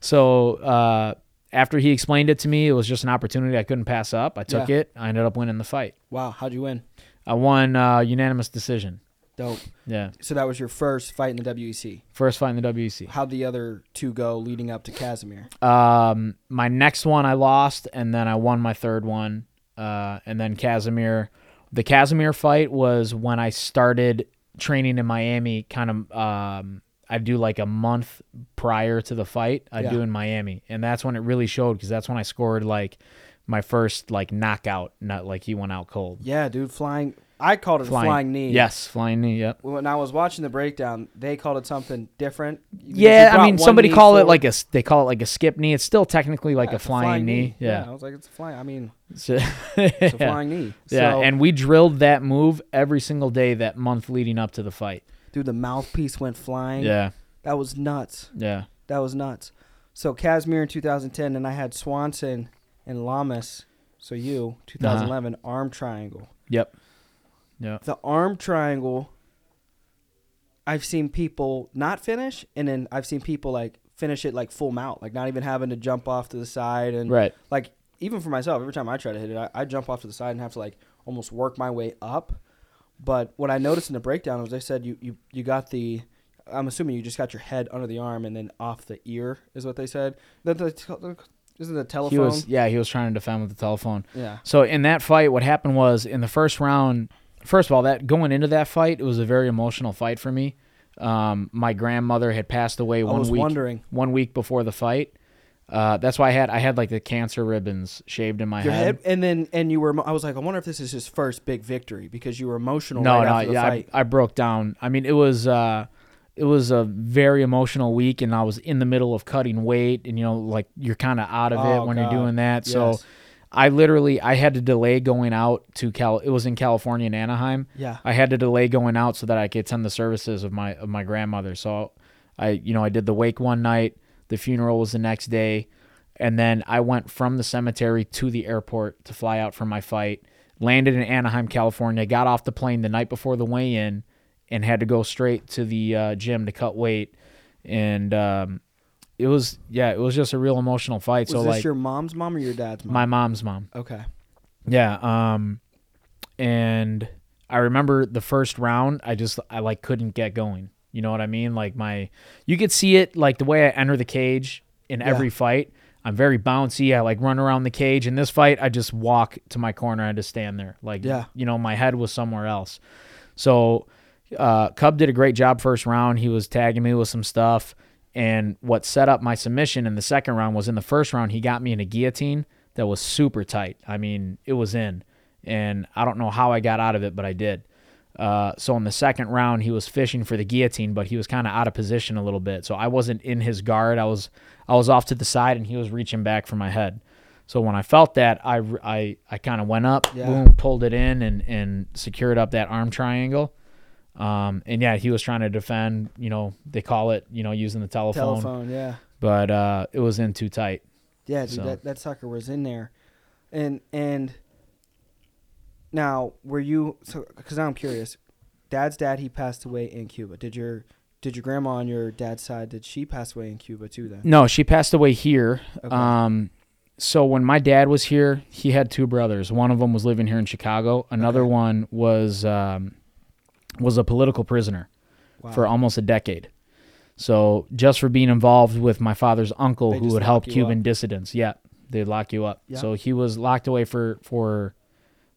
[SPEAKER 2] so uh, after he explained it to me, it was just an opportunity I couldn't pass up. I took
[SPEAKER 1] Yeah.
[SPEAKER 2] it. I ended up winning the fight.
[SPEAKER 1] Wow. How'd you win?
[SPEAKER 2] I won uh, unanimous decision.
[SPEAKER 1] Dope.
[SPEAKER 2] Yeah,
[SPEAKER 1] So that was your first fight in the WEC.
[SPEAKER 2] first fight in the WEC.
[SPEAKER 1] How'd the other two go leading up to Casimir?
[SPEAKER 2] Um, my next one I lost, and then I won my third one. Uh, and then Casimir, the Casimir fight was when I started training in Miami. Kind of, um, I do like a month prior to the fight. I
[SPEAKER 1] Yeah.
[SPEAKER 2] do in Miami, and that's when it really showed because that's when I scored like my first like knockout. Not like he went out cold.
[SPEAKER 1] Yeah, dude. Flying. I called it a flying knee.
[SPEAKER 2] Yes, flying knee. Yep.
[SPEAKER 1] When I was watching the breakdown, they called it something different.
[SPEAKER 2] Yeah, I mean, somebody
[SPEAKER 1] knee
[SPEAKER 2] call it like a. They call it like a skip knee. It's still technically like
[SPEAKER 1] Yeah,
[SPEAKER 2] a
[SPEAKER 1] it's
[SPEAKER 2] flying, knee. Yeah.
[SPEAKER 1] I was like, it's a flying. I mean,
[SPEAKER 2] So-
[SPEAKER 1] it's a flying knee.
[SPEAKER 2] Yeah, and we drilled that move every single day that month leading up to the fight.
[SPEAKER 1] dude, the mouthpiece went flying.
[SPEAKER 2] Yeah,
[SPEAKER 1] That was nuts.
[SPEAKER 2] yeah,
[SPEAKER 1] That was nuts. So Casimir in 2010, and I had Swanson and Lamas. So you, uh-huh. 2011, arm triangle.
[SPEAKER 2] yep, yep.
[SPEAKER 1] The arm triangle. I've seen people not finish, and then I've seen people like finish it like full mount, like not even having to jump off to the side, and
[SPEAKER 2] Right.
[SPEAKER 1] like even for myself, every time I try to hit it, I, I jump off to the side and have to like almost work my way up. But what I noticed in the breakdown was they said you you you got the. I'm assuming you just got your head under the arm and then off the ear is what they said. The, the, isn't the
[SPEAKER 2] He
[SPEAKER 1] telephone?
[SPEAKER 2] was yeah, he was trying to defend with the telephone.
[SPEAKER 1] yeah.
[SPEAKER 2] So in that fight, what happened was in the first round. First of all, that going into that fight, it was a very emotional fight for me. Um, my grandmother had passed away one
[SPEAKER 1] was
[SPEAKER 2] week
[SPEAKER 1] wondering.
[SPEAKER 2] one week before the fight. Uh, that's why I had I had like the cancer ribbons shaved in my
[SPEAKER 1] Your
[SPEAKER 2] head.
[SPEAKER 1] head, and then and you were. I was like, I wonder if this is his first big victory because you were emotional.
[SPEAKER 2] No,
[SPEAKER 1] right
[SPEAKER 2] no,
[SPEAKER 1] after the
[SPEAKER 2] yeah, I. I broke down. I mean, it was uh, it was a very emotional week, and I was in the middle of cutting weight, and you know, like you're kind of out of
[SPEAKER 1] Oh,
[SPEAKER 2] it when
[SPEAKER 1] God.
[SPEAKER 2] you're doing that. So,
[SPEAKER 1] Yes.
[SPEAKER 2] I literally I had to delay going out to Cal. It was in California in Anaheim.
[SPEAKER 1] yeah,
[SPEAKER 2] I had to delay going out so that I could attend the services of my of my grandmother. So, I you know I did the wake one night. The funeral was the next day, and then I went from the cemetery to the airport to fly out for my fight. Landed in Anaheim, California. Got off the plane the night before the weigh-in, and had to go straight to the uh, gym to cut weight. And um, it was yeah, it was just a real emotional fight.
[SPEAKER 1] was
[SPEAKER 2] so
[SPEAKER 1] this
[SPEAKER 2] like
[SPEAKER 1] your mom's mom or your dad's mom?
[SPEAKER 2] my mom's mom.
[SPEAKER 1] okay.
[SPEAKER 2] Yeah. Um, and I remember the first round, I just I like couldn't get going. You know what I mean? Like my, you could see it like the way I enter the cage in
[SPEAKER 1] Yeah.
[SPEAKER 2] every fight. I'm very bouncy. I like run around the cage. In this fight, I just walk to my corner. I just stand there. Like,
[SPEAKER 1] Yeah.
[SPEAKER 2] you know, my head was somewhere else. So, uh, Cub did a great job first round. He was tagging me with some stuff. And what set up my submission in the second round was in the first round, he got me in a guillotine that was super tight. I mean, it was in. And I don't know how I got out of it, but I did. Uh, so in the second round, he was fishing for the guillotine, but he was kind of out of position a little bit. So I wasn't in his guard. I was I was off to the side, and he was reaching back for my head. So when I felt that, I I, I kind of went up,
[SPEAKER 1] Yeah.
[SPEAKER 2] boom, pulled it in, and and secured up that arm triangle. Um, and yeah, he was trying to defend. You know, they call it, you know, using the telephone,
[SPEAKER 1] Telephone, yeah.
[SPEAKER 2] but uh, it was in too tight.
[SPEAKER 1] Yeah, dude,
[SPEAKER 2] So-
[SPEAKER 1] that, that sucker was in there, and and now were you? So because now I'm curious, Dad's dad he passed away in Cuba. Did your did your grandma on your dad's side did she pass away in Cuba too? Then
[SPEAKER 2] No, she passed away here.
[SPEAKER 1] Okay.
[SPEAKER 2] Um, so when my dad was here, he had two brothers. One of them was living here in Chicago. Another
[SPEAKER 1] Okay.
[SPEAKER 2] one was um, was a political prisoner
[SPEAKER 1] wow.
[SPEAKER 2] for almost a decade. So just for being involved with my father's uncle,
[SPEAKER 1] They
[SPEAKER 2] who would help Cuban
[SPEAKER 1] up.
[SPEAKER 2] dissidents, yeah, they'd lock you up.
[SPEAKER 1] Yeah.
[SPEAKER 2] So he was locked away for for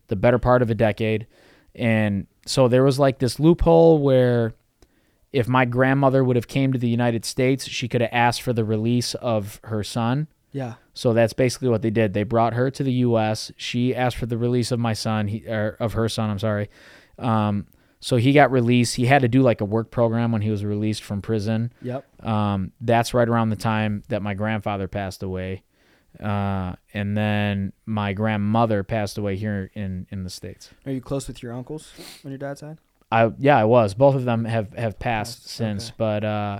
[SPEAKER 2] the better part of a decade, and so there was like this loophole where if my grandmother would have came to the United States, she could have asked for the release of her son.
[SPEAKER 1] yeah
[SPEAKER 2] So that's basically what they did. They brought her to the U.S. She asked for the release of my son, he, or of her son. I'm sorry. Um, so he got released. He had to do like a work program when he was released from prison.
[SPEAKER 1] yep
[SPEAKER 2] Um, that's right around the time that my grandfather passed away, uh, and then my grandmother passed away here in in the states.
[SPEAKER 1] Are you close with your uncles on your dad's side?
[SPEAKER 2] I yeah, I was. Both of them have have passed
[SPEAKER 1] Passed,
[SPEAKER 2] since,
[SPEAKER 1] okay.
[SPEAKER 2] but uh,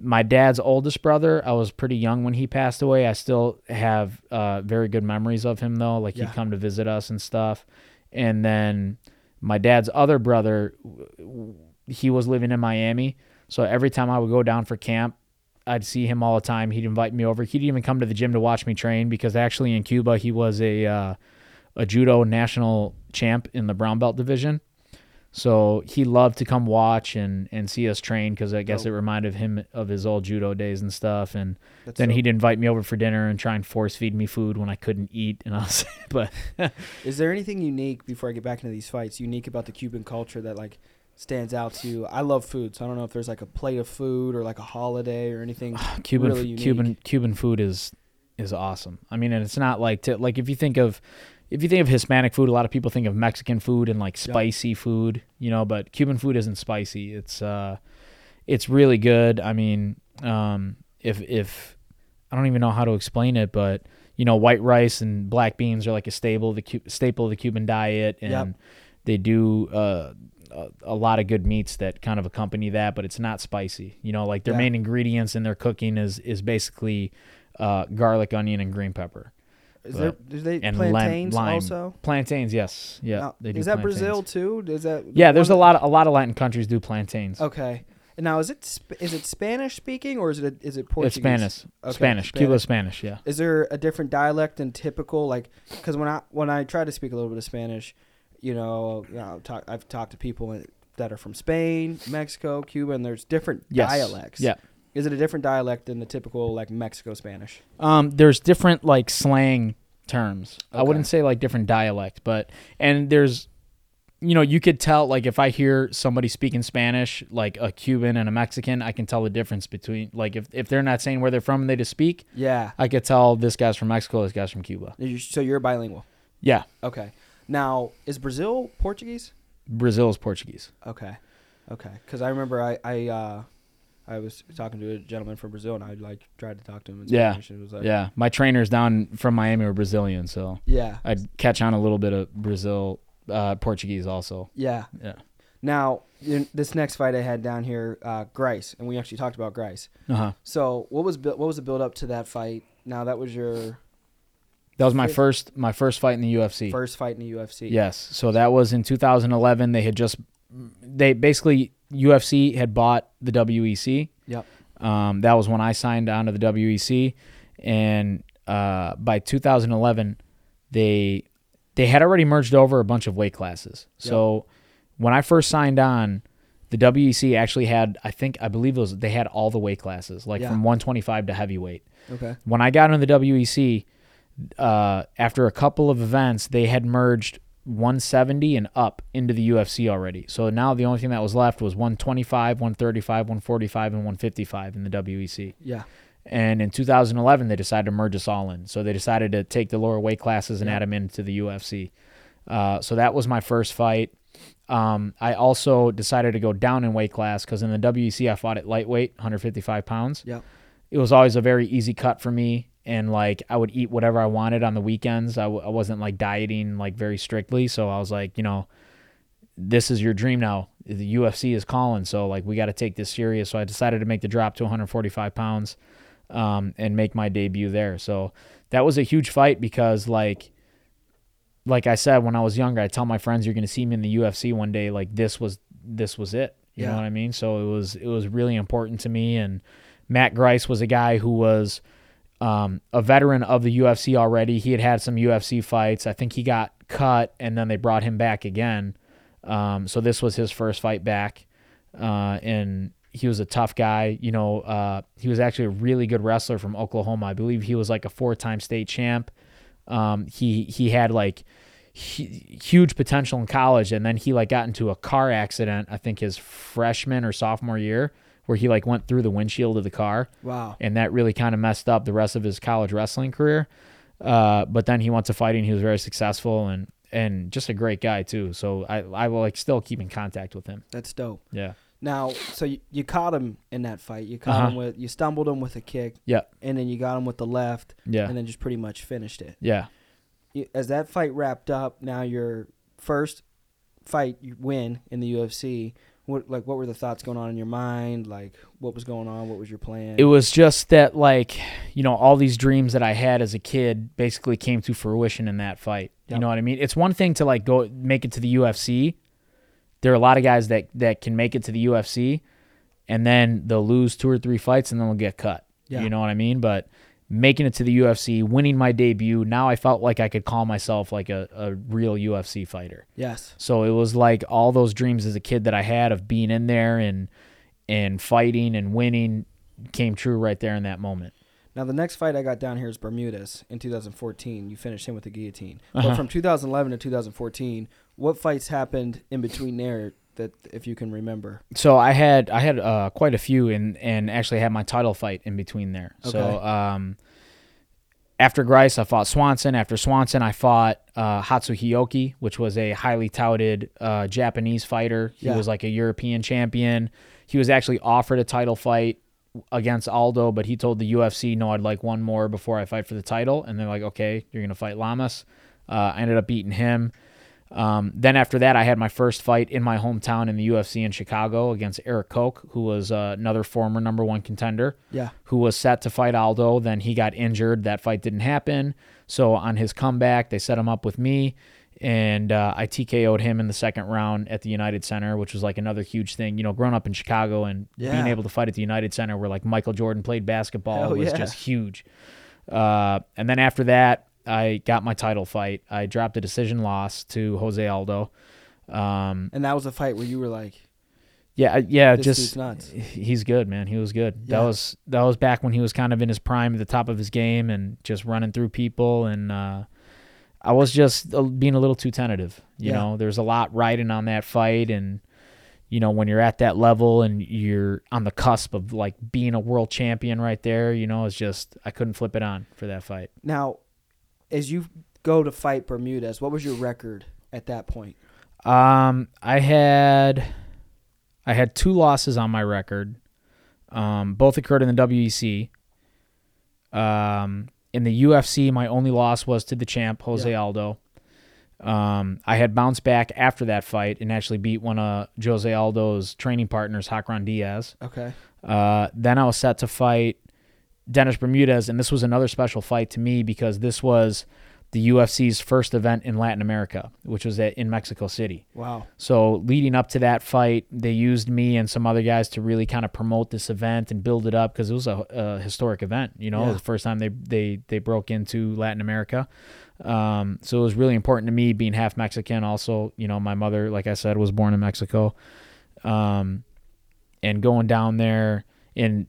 [SPEAKER 2] my dad's oldest brother, I was pretty young when he passed away. I still have uh, very good memories of him though. Like
[SPEAKER 1] Yeah.
[SPEAKER 2] he'd come to visit us and stuff. And then my dad's other brother, he was living in Miami, so every time I would go down for camp. I'd see him all the time. He'd invite me over. He'd even come to the gym to watch me train because actually in Cuba he was a uh, a judo national champ in the brown belt division. So he loved to come watch and, and see us train because I guess
[SPEAKER 1] Dope.
[SPEAKER 2] it reminded him of his old judo days and stuff. And
[SPEAKER 1] That's
[SPEAKER 2] then
[SPEAKER 1] dope.
[SPEAKER 2] he'd invite me over for dinner and try and force feed me food when I couldn't eat. And I was, but
[SPEAKER 1] Is there anything unique before I get back into these fights? Unique about the Cuban culture that like stands out to you? I love food, so I don't know if there's like a plate of food or like a holiday or anything.
[SPEAKER 2] Cuban
[SPEAKER 1] Really.
[SPEAKER 2] Cuban Cuban food is is awesome. I mean, and it's not like to, like if you think of if you think of Hispanic food, a lot of people think of Mexican food and like
[SPEAKER 1] Yeah.
[SPEAKER 2] spicy food, you know. But Cuban food isn't spicy. It's uh, it's really good. I mean, um, if if I don't even know how to explain it, but you know, white rice and black beans are like a staple of the Cu- staple of the Cuban diet, and
[SPEAKER 1] Yep.
[SPEAKER 2] they do uh, a, a lot of good meats that kind of accompany that, but it's not spicy. You know, like their
[SPEAKER 1] Yeah.
[SPEAKER 2] main ingredients in their cooking is is basically uh, garlic, onion, and green pepper.
[SPEAKER 1] Is there do they
[SPEAKER 2] and
[SPEAKER 1] plantains
[SPEAKER 2] lime.
[SPEAKER 1] also?
[SPEAKER 2] Plantains, yes, yeah,
[SPEAKER 1] Now,
[SPEAKER 2] they do.
[SPEAKER 1] is that
[SPEAKER 2] plantains.
[SPEAKER 1] Brazil too? Is that
[SPEAKER 2] Yeah, there's a lot of a lot of Latin countries do plantains.
[SPEAKER 1] Okay. Now is it is it Spanish speaking or is it is it Portuguese?
[SPEAKER 2] it's Spanish,
[SPEAKER 1] Okay,
[SPEAKER 2] Spanish, Cuba Spanish, yeah.
[SPEAKER 1] Is there a different dialect than typical? Like, because when I when I try to speak a little bit of Spanish, you know, you know talk, I've talked to people that are from Spain, Mexico, Cuba, and there's different
[SPEAKER 2] Yes.
[SPEAKER 1] dialects.
[SPEAKER 2] Yeah.
[SPEAKER 1] Is it a different dialect than the typical like Mexico Spanish?
[SPEAKER 2] Um, there's different like slang terms. I wouldn't say like different dialect, but and there's you know, you could tell like if I hear somebody speaking Spanish, like a Cuban and a Mexican, I can tell the difference between like if, if they're not saying where they're from and they just speak,
[SPEAKER 1] Yeah.
[SPEAKER 2] I could tell this guy's from Mexico, this guy's from Cuba.
[SPEAKER 1] So you're bilingual.
[SPEAKER 2] Yeah.
[SPEAKER 1] Okay. Now is Brazil Portuguese?
[SPEAKER 2] Brazil is Portuguese.
[SPEAKER 1] Okay. Okay. Because I remember I I uh I was talking to a gentleman from Brazil and I like tried to talk to him in
[SPEAKER 2] Yeah.
[SPEAKER 1] Spanish and it was like
[SPEAKER 2] Yeah. My trainers down from Miami were Brazilian, so
[SPEAKER 1] yeah
[SPEAKER 2] I'd catch on a little bit of Brazil uh, Portuguese also.
[SPEAKER 1] yeah
[SPEAKER 2] Yeah.
[SPEAKER 1] Now, this next fight I had down here, uh, Grice, and we actually talked about Grice.
[SPEAKER 2] Uh-huh.
[SPEAKER 1] So, what was what was the build up to that fight? Now, that was your
[SPEAKER 2] That was my first my first fight in the UFC.
[SPEAKER 1] first fight in the UFC.
[SPEAKER 2] Yes. So that was in 2011. They had just they basically UFC had bought the WEC.
[SPEAKER 1] Yep.
[SPEAKER 2] Um, that was when I signed on to the WEC, and uh, by 2011, they they had already merged over a bunch of weight classes. So when I first signed on, the WEC actually had I think I believe it was they had all the weight classes like
[SPEAKER 1] Yeah.
[SPEAKER 2] from 125 to heavyweight
[SPEAKER 1] Okay.
[SPEAKER 2] when I got into the WEC, uh, after a couple of events, they had merged 170 and up into the UFC already. So now the only thing that was left was 125, 135, 145, and 155 in the WEC.
[SPEAKER 1] Yeah.
[SPEAKER 2] And in 2011, they decided to merge us all in. So they decided to take the lower weight classes and
[SPEAKER 1] Yeah.
[SPEAKER 2] add them into the UFC. Uh, so that was my first fight. Um, I also decided to go down in weight class because in the WEC I fought at lightweight, 155 pounds.
[SPEAKER 1] Yep.
[SPEAKER 2] It was always a very easy cut for me, and like I would eat whatever I wanted on the weekends. I, w- I wasn't like dieting like very strictly, so I was like, you know, this is your dream now. The UFC is calling, so like we got to take this serious. So I decided to make the drop to 145 pounds, um, and make my debut there. So that was a huge fight because like like I said when I was younger, I tell my friends you're going to see me in the UFC one day. Like this was this was it. You
[SPEAKER 1] Yeah.
[SPEAKER 2] know what I mean? So it was it was really important to me. And Matt Grice was a guy who was um, a veteran of the UFC already. He had had some UFC fights. I think he got cut, and then they brought him back again. Um, so this was his first fight back, uh, and he was a tough guy. You know, uh, he was actually a really good wrestler from Oklahoma. I believe he was like a four-time state champ. Um, he he had like hu- huge potential in college, and then he like got into a car accident. I think his freshman or sophomore year, where he like went through the windshield of the car
[SPEAKER 1] Wow.
[SPEAKER 2] and that really kind of messed up the rest of his college wrestling career. Uh, but then he went to fighting. He was very successful and and just a great guy too. So I I will like still keep in contact with him.
[SPEAKER 1] That's dope.
[SPEAKER 2] Yeah.
[SPEAKER 1] Now, so you, you caught him in that fight. You caught
[SPEAKER 2] Uh-huh.
[SPEAKER 1] him with you stumbled him with a kick.
[SPEAKER 2] Yeah.
[SPEAKER 1] And then you got him with the left,
[SPEAKER 2] Yeah.
[SPEAKER 1] and then just pretty much finished it.
[SPEAKER 2] Yeah.
[SPEAKER 1] You- As that fight wrapped up, now your first fight you win in the UFC. What like what were the thoughts going on in your mind? Like what was going on? What was your plan?
[SPEAKER 2] It was just that like you know all these dreams that I had as a kid basically came to fruition in that fight. You know what I mean? It's one thing to like go make it to the UFC. There are a lot of guys that that can make it to the UFC, and then they'll lose two or three fights and then they'll get cut.
[SPEAKER 1] Yeah.
[SPEAKER 2] You know what I mean? But making it to the UFC, winning my debut, now I felt like I could call myself like a, a real UFC fighter.
[SPEAKER 1] yes.
[SPEAKER 2] So it was like all those dreams as a kid that I had of being in there and and fighting and winning came true right there in that moment.
[SPEAKER 1] Now the next fight I got down here is Bermudez in 2014. You finished him with the guillotine.
[SPEAKER 2] Uh-huh.
[SPEAKER 1] But from 2011 to 2014, what fights happened in between there that if you can remember?
[SPEAKER 2] So I had I had uh, quite a few and and actually had my title fight in between there. So
[SPEAKER 1] Okay.
[SPEAKER 2] um, after Grice, I fought Swanson. After Swanson, I fought uh, Hatsu Hioki, which was a highly touted uh, Japanese fighter. He
[SPEAKER 1] Yeah.
[SPEAKER 2] was like a European champion. He was actually offered a title fight against Aldo, but he told the UFC, "No, I'd like one more before I fight for the title." And they're like, "Okay, you're gonna fight Lamas." Uh, I ended up beating him. Um, then after that, I had my first fight in my hometown in the UFC in Chicago against Erik Koch, who was uh, another former number one contender
[SPEAKER 1] Yeah.
[SPEAKER 2] who was set to fight Aldo. Then he got injured. That fight didn't happen. So on his comeback, they set him up with me, and uh, I TKO'd him in the second round at the United Center, which was like another huge thing. You know, growing up in Chicago and
[SPEAKER 1] Yeah.
[SPEAKER 2] being able to fight at the United Center, where like Michael Jordan played basketball,
[SPEAKER 1] Hell
[SPEAKER 2] was
[SPEAKER 1] yeah.
[SPEAKER 2] just huge. Uh, and then after that, I got my title fight. I dropped a decision loss to Jose Aldo. Um,
[SPEAKER 1] And that was a fight where you were like,
[SPEAKER 2] yeah, yeah, just
[SPEAKER 1] nuts.
[SPEAKER 2] he's good, man. He was good. That was that was back when he was kind of in his prime, at the top of his game, and just running through people. And uh, I was just uh, being a little too tentative. You
[SPEAKER 1] Yeah.
[SPEAKER 2] know, there's a lot riding on that fight, and you know when you're at that level and you're on the cusp of like being a world champion right there. You know, it's just I couldn't flip it on for that fight.
[SPEAKER 1] now, as you go to fight Bermudez, what was your record at that point?
[SPEAKER 2] Um, I had I had two losses on my record. Um, both occurred in the WEC. Um, in the UFC, my only loss was to the champ Jose
[SPEAKER 1] Yeah.
[SPEAKER 2] Aldo. Um, I had bounced back after that fight and actually beat one of Jose Aldo's training partners, Hacran Dias.
[SPEAKER 1] Okay.
[SPEAKER 2] Uh, then I was set to fight Dennis Bermudez, and this was another special fight to me because this was the UFC's first event in Latin America, which was at, in Mexico City.
[SPEAKER 1] Wow.
[SPEAKER 2] So leading up to that fight, they used me and some other guys to really kind of promote this event and build it up because it was a, a historic event. You know,
[SPEAKER 1] Yeah.
[SPEAKER 2] the first time they they they broke into Latin America. Um, so it was really important to me being half Mexican. Also, you know, my mother, like I said, was born in Mexico. Um, and going down there and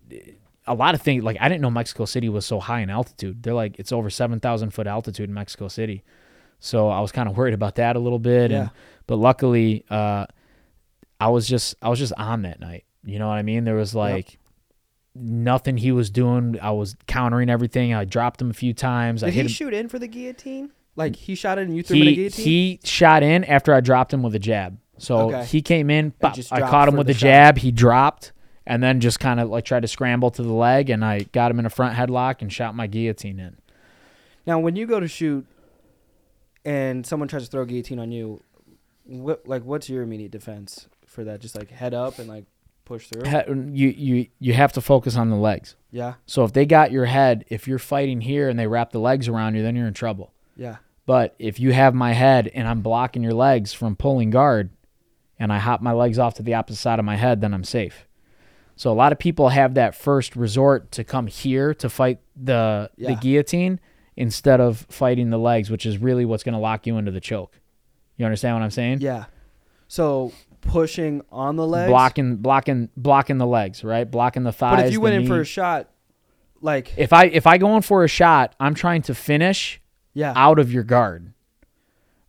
[SPEAKER 2] a lot of things like I didn't know Mexico City was so high in altitude. They're like it's over seven thousand foot altitude in Mexico City, so I was kind of worried about that a little bit.
[SPEAKER 1] Yeah.
[SPEAKER 2] And but luckily, uh, I was just I was just on that night. You know what I mean? There was like nothing he was doing. I was countering everything. I dropped him a few times. I
[SPEAKER 1] Did
[SPEAKER 2] hit
[SPEAKER 1] he
[SPEAKER 2] him.
[SPEAKER 1] shoot in for the guillotine? Like he shot it and you threw him in a
[SPEAKER 2] He,
[SPEAKER 1] guillotine?
[SPEAKER 2] he shot in after I dropped him with a jab. So
[SPEAKER 1] Okay.
[SPEAKER 2] he came in,
[SPEAKER 1] just
[SPEAKER 2] I caught him with
[SPEAKER 1] the
[SPEAKER 2] jab. He dropped, and then just kind of like tried to scramble to the leg, and I got him in a front headlock and shot my guillotine in.
[SPEAKER 1] Now, when you go to shoot, and someone tries to throw a guillotine on you, what like what's your immediate defense for that? Just like head up and like push through.
[SPEAKER 2] You you you have to focus on the legs.
[SPEAKER 1] yeah,
[SPEAKER 2] So if they got your head, if you're fighting here and they wrap the legs around you, then you're in trouble.
[SPEAKER 1] yeah,
[SPEAKER 2] But if you have my head and I'm blocking your legs from pulling guard and I hop my legs off to the opposite side of my head, then I'm safe. So a lot of people have that first resort to come here to fight the the guillotine instead of fighting the legs, which is really what's going to lock you into the choke. You understand what I'm saying?
[SPEAKER 1] yeah. So pushing on the legs,
[SPEAKER 2] Blocking blocking blocking the legs, right? Blocking the thighs.
[SPEAKER 1] But if you went in for a shot, like
[SPEAKER 2] if I if I go in for a shot, I'm trying to finish
[SPEAKER 1] yeah,
[SPEAKER 2] out of your guard.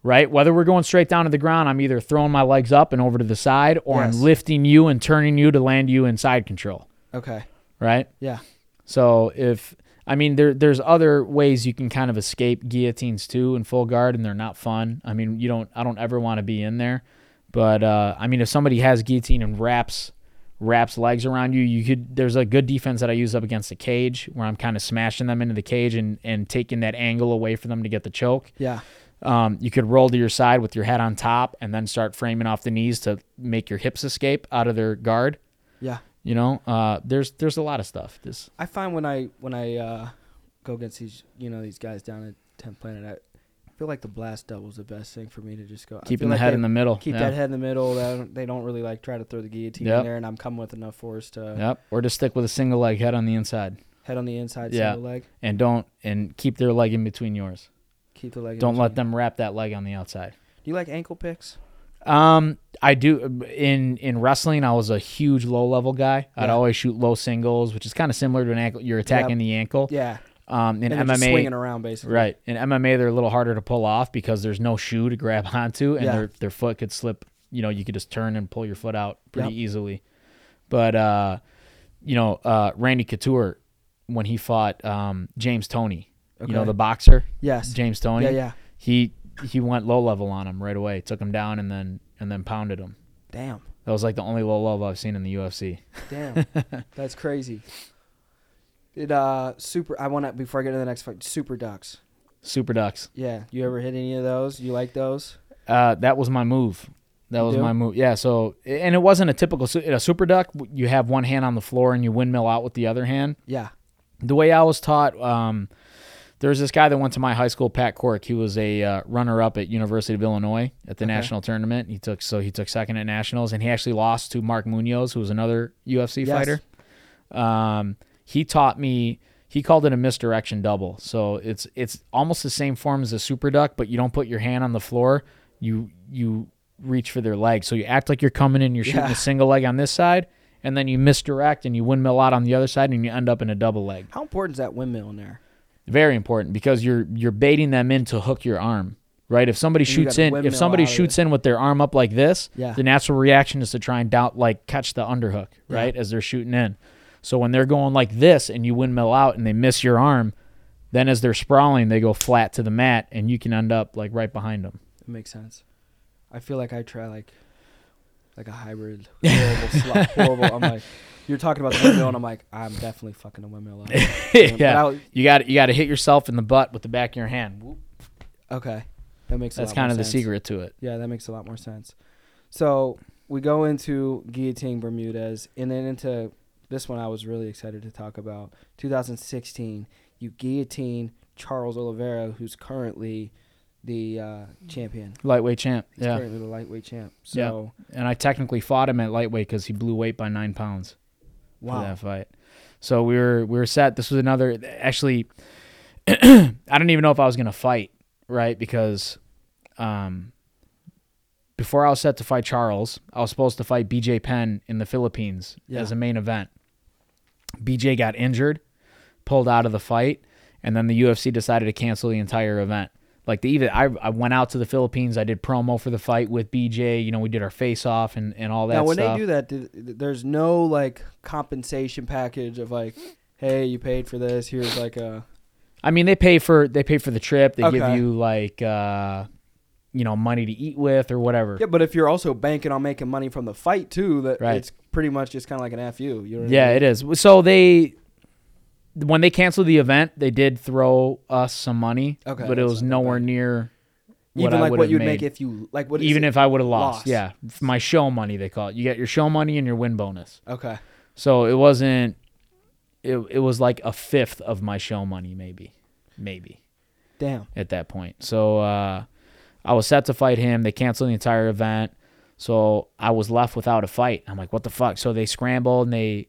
[SPEAKER 2] Right? Whether we're going straight down to the ground, I'm either throwing my legs up and over to the side or
[SPEAKER 1] Yes.
[SPEAKER 2] I'm lifting you and turning you to land you in side control.
[SPEAKER 1] okay,
[SPEAKER 2] Right?
[SPEAKER 1] yeah,
[SPEAKER 2] So if I mean there there's other ways you can kind of escape guillotines too in full guard and they're not fun. I mean, you don't I don't ever want to be in there. But uh, I mean if somebody has guillotine and wraps wraps legs around you, you could there's a good defense that I use up against the cage where I'm kind of smashing them into the cage and, and taking that angle away for them to get the choke.
[SPEAKER 1] yeah,
[SPEAKER 2] Um, you could roll to your side with your head on top and then start framing off the knees to make your hips escape out of their guard.
[SPEAKER 1] yeah.
[SPEAKER 2] You know, uh, there's there's a lot of stuff. This
[SPEAKER 1] I find when I when I uh, go against these you know these guys down at Tenth Planet, I feel like the blast double is the best thing for me to just go
[SPEAKER 2] keeping the
[SPEAKER 1] like
[SPEAKER 2] head in the middle.
[SPEAKER 1] Keep
[SPEAKER 2] yeah.
[SPEAKER 1] that head in the middle. They don't, they don't really like try to throw the guillotine
[SPEAKER 2] Yep.
[SPEAKER 1] in there, and I'm coming with enough force to
[SPEAKER 2] Yep. Or just stick with a single leg head on the inside,
[SPEAKER 1] head on the inside,
[SPEAKER 2] Yeah.
[SPEAKER 1] single leg,
[SPEAKER 2] and don't and keep their leg in between yours.
[SPEAKER 1] Keep the leg.
[SPEAKER 2] Don't let them wrap that leg on the outside.
[SPEAKER 1] Do you like ankle picks?
[SPEAKER 2] Um, I do in in wrestling. I was a huge low level guy. I'd
[SPEAKER 1] Yeah.
[SPEAKER 2] always shoot low singles, which is kind of similar to an ankle. You're attacking the ankle.
[SPEAKER 1] Yeah,
[SPEAKER 2] Um, in
[SPEAKER 1] and they're just
[SPEAKER 2] MMA,
[SPEAKER 1] swinging around basically.
[SPEAKER 2] Right. In MMA, they're a little harder to pull off because there's no shoe to grab onto, and
[SPEAKER 1] Yeah.
[SPEAKER 2] their their foot could slip. You know, you could just turn and pull your foot out pretty
[SPEAKER 1] Yep.
[SPEAKER 2] easily. But uh, you know, uh, Randy Couture when he fought um, James Toney,
[SPEAKER 1] Okay.
[SPEAKER 2] you know, the boxer
[SPEAKER 1] yes.
[SPEAKER 2] James Toney.
[SPEAKER 1] Yeah, yeah.
[SPEAKER 2] He he went low level on him right away, took him down, and then and then pounded him.
[SPEAKER 1] Damn,
[SPEAKER 2] That was like the only low level I've seen in the UFC.
[SPEAKER 1] damn, that's crazy. It uh super. I want to before I get to the next fight. Super ducks.
[SPEAKER 2] Super Ducks.
[SPEAKER 1] Yeah, you ever hit any of those? You like those?
[SPEAKER 2] Uh, that was my move. That
[SPEAKER 1] You
[SPEAKER 2] was
[SPEAKER 1] do?
[SPEAKER 2] my move. Yeah. So, and it wasn't a typical a super duck. You have one hand on the floor and you windmill out with the other hand.
[SPEAKER 1] Yeah.
[SPEAKER 2] The way I was taught, um, there was this guy that went to my high school, Pat Cork. He was a uh, runner-up at University of Illinois at the
[SPEAKER 1] Okay.
[SPEAKER 2] national tournament. He took so he took second at nationals, and he actually lost to Mark Munoz, who was another UFC
[SPEAKER 1] Yes.
[SPEAKER 2] fighter. Um, he taught me. He called it a misdirection double. So it's it's almost the same form as a super duck, but you don't put your hand on the floor. You you reach for their leg. So you act like you're coming in. You're shooting
[SPEAKER 1] Yeah.
[SPEAKER 2] a single leg on this side, and then you misdirect and you windmill out on the other side, and you end up in a double leg.
[SPEAKER 1] How important is that windmill in there?
[SPEAKER 2] Very important because you're you're baiting them in to hook your arm. Right? If somebody shoots in, if somebody shoots in with their arm up like this,
[SPEAKER 1] Yeah.
[SPEAKER 2] the natural reaction is to try and doubt like catch the underhook,
[SPEAKER 1] Yeah.
[SPEAKER 2] right? As they're shooting in. So when they're going like this and you windmill out and they miss your arm, then as they're sprawling, they go flat to the mat and you can end up like right behind them.
[SPEAKER 1] It makes sense. I feel like I try like like a hybrid horrible slot horrible. I'm like you're talking about the windmill and I'm like I'm definitely fucking a windmill. Up.
[SPEAKER 2] Yeah. You got you got to hit yourself in the butt with the back of your hand. Whoop.
[SPEAKER 1] okay, that makes a
[SPEAKER 2] That's
[SPEAKER 1] lot
[SPEAKER 2] kind
[SPEAKER 1] more
[SPEAKER 2] of the
[SPEAKER 1] sense.
[SPEAKER 2] secret to it.
[SPEAKER 1] Yeah, that makes a lot more sense. So we go into guillotine Bermudez, and then into this one I was really excited to talk about. 2016, you guillotine Charles Oliveira, who's currently the uh, champion.
[SPEAKER 2] Lightweight champ.
[SPEAKER 1] He's
[SPEAKER 2] Yeah.
[SPEAKER 1] currently the lightweight champ.
[SPEAKER 2] Yeah.
[SPEAKER 1] So
[SPEAKER 2] And I technically fought him at lightweight because he blew weight by nine pounds.
[SPEAKER 1] wow,
[SPEAKER 2] that fight. So we were we were set. This was another actually. I don't even know if I was gonna fight right because, um, before I was set to fight Charles, I was supposed to fight BJ Penn in the Philippines
[SPEAKER 1] Yeah.
[SPEAKER 2] as a main event. BJ got injured, pulled out of the fight, and then the UFC decided to cancel the entire event. Like the even I, I went out to the Philippines. I did promo for the fight with BJ. You know, we did our face off and, and all that.
[SPEAKER 1] now when
[SPEAKER 2] stuff.
[SPEAKER 1] they do that, th- there's no like compensation package of like, hey, you paid for this. Here's like a
[SPEAKER 2] I mean, they pay for they pay for the trip. They give you like uh, you know money to eat with or whatever.
[SPEAKER 1] Yeah, but if you're also banking on making money from the fight too, that
[SPEAKER 2] Right.
[SPEAKER 1] it's pretty much just kind of like an fu. You know what I
[SPEAKER 2] Yeah,
[SPEAKER 1] mean?
[SPEAKER 2] it is. So they when they canceled the event, they did throw us some money,
[SPEAKER 1] Okay,
[SPEAKER 2] but it was nowhere
[SPEAKER 1] bad.
[SPEAKER 2] near
[SPEAKER 1] Even
[SPEAKER 2] I
[SPEAKER 1] like
[SPEAKER 2] would
[SPEAKER 1] what you'd
[SPEAKER 2] made.
[SPEAKER 1] make if you like what is
[SPEAKER 2] even if I would have lost.
[SPEAKER 1] Lost.
[SPEAKER 2] Yeah, my show money they call it. You get your show money and your win bonus.
[SPEAKER 1] okay.
[SPEAKER 2] So it wasn't. It it was like a fifth of my show money, maybe, maybe
[SPEAKER 1] Damn.
[SPEAKER 2] at that point. So uh, I was set to fight him. They canceled the entire event, so I was left without a fight. I'm like, what the fuck? So they scrambled and they.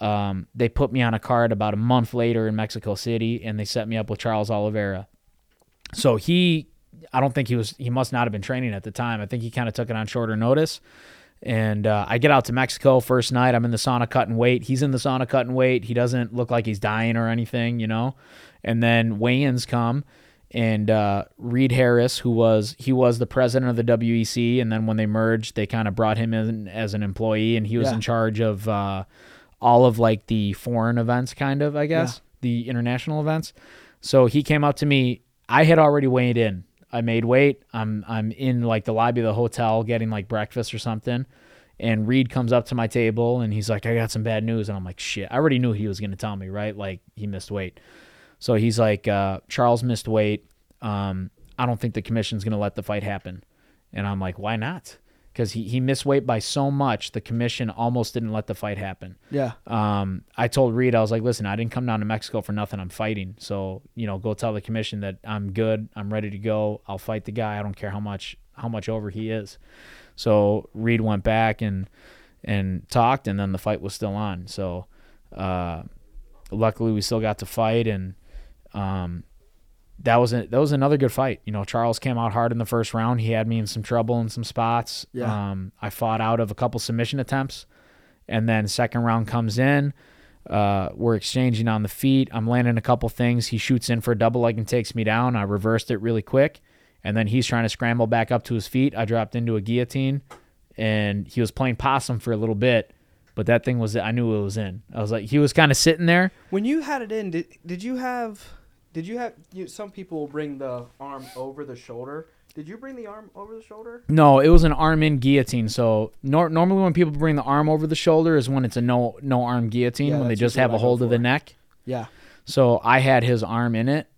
[SPEAKER 2] Um, they put me on a card about a month later in Mexico City, and they set me up with Charles Oliveira. So he, I don't think he was. He must not have been training at the time. I think he kind of took it on shorter notice. And uh, I get out to Mexico first night. I'm in the sauna cutting weight. He's in the sauna cutting weight. He doesn't look like he's dying or anything, you know. And then weigh-ins come, and uh, Reed Harris, who was he was the president of the WEC, and then when they merged, they kind of brought him in as an employee, and he was
[SPEAKER 1] Yeah.
[SPEAKER 2] in charge of uh, all of like the foreign events, kind of, I guess, the international events. So he came up to me. I had already weighed in. I made weight. I'm I'm in like the lobby of the hotel getting like breakfast or something. And Reed comes up to my table and he's like, I got some bad news. And I'm like, shit. I already knew he was gonna tell me, right? Like he missed weight. So he's like, uh, Charles missed weight. Um, I don't think the commission's gonna let the fight happen. And I'm like, why not? Because he, he missed weight by so much, the commission almost didn't let the fight happen
[SPEAKER 1] Yeah.
[SPEAKER 2] um, I told Reed, I was like, listen, I didn't come down to Mexico for nothing. I'm fighting. So, you know, go tell the commission that I'm good. I'm ready to go. I'll fight the guy. I don't care how much, how much over he is. So Reed went back and, and talked and then the fight was still on. So, uh, luckily we still got to fight and, um, that was a, that was another good fight. You know, Charles came out hard in the first round. He had me in some trouble in some spots.
[SPEAKER 1] Yeah.
[SPEAKER 2] Um, I fought out of a couple submission attempts, and then second round comes in. Uh, we're exchanging on the feet. I'm landing a couple things. He shoots in for a double leg and takes me down. I reversed it really quick, and then he's trying to scramble back up to his feet. I dropped into a guillotine, and he was playing possum for a little bit, but that thing was I knew it was in. I was like, he was kind of sitting there.
[SPEAKER 1] When you had it in, did did you have did you have you, some people bring the arm over the shoulder? Did you bring the arm over the shoulder?
[SPEAKER 2] No, it was an arm in guillotine. So nor- normally when people bring the arm over the shoulder is when it's a no no arm guillotine
[SPEAKER 1] Yeah,
[SPEAKER 2] when they just have a
[SPEAKER 1] what I go
[SPEAKER 2] hold of the neck.
[SPEAKER 1] Yeah.
[SPEAKER 2] So I had his arm in it.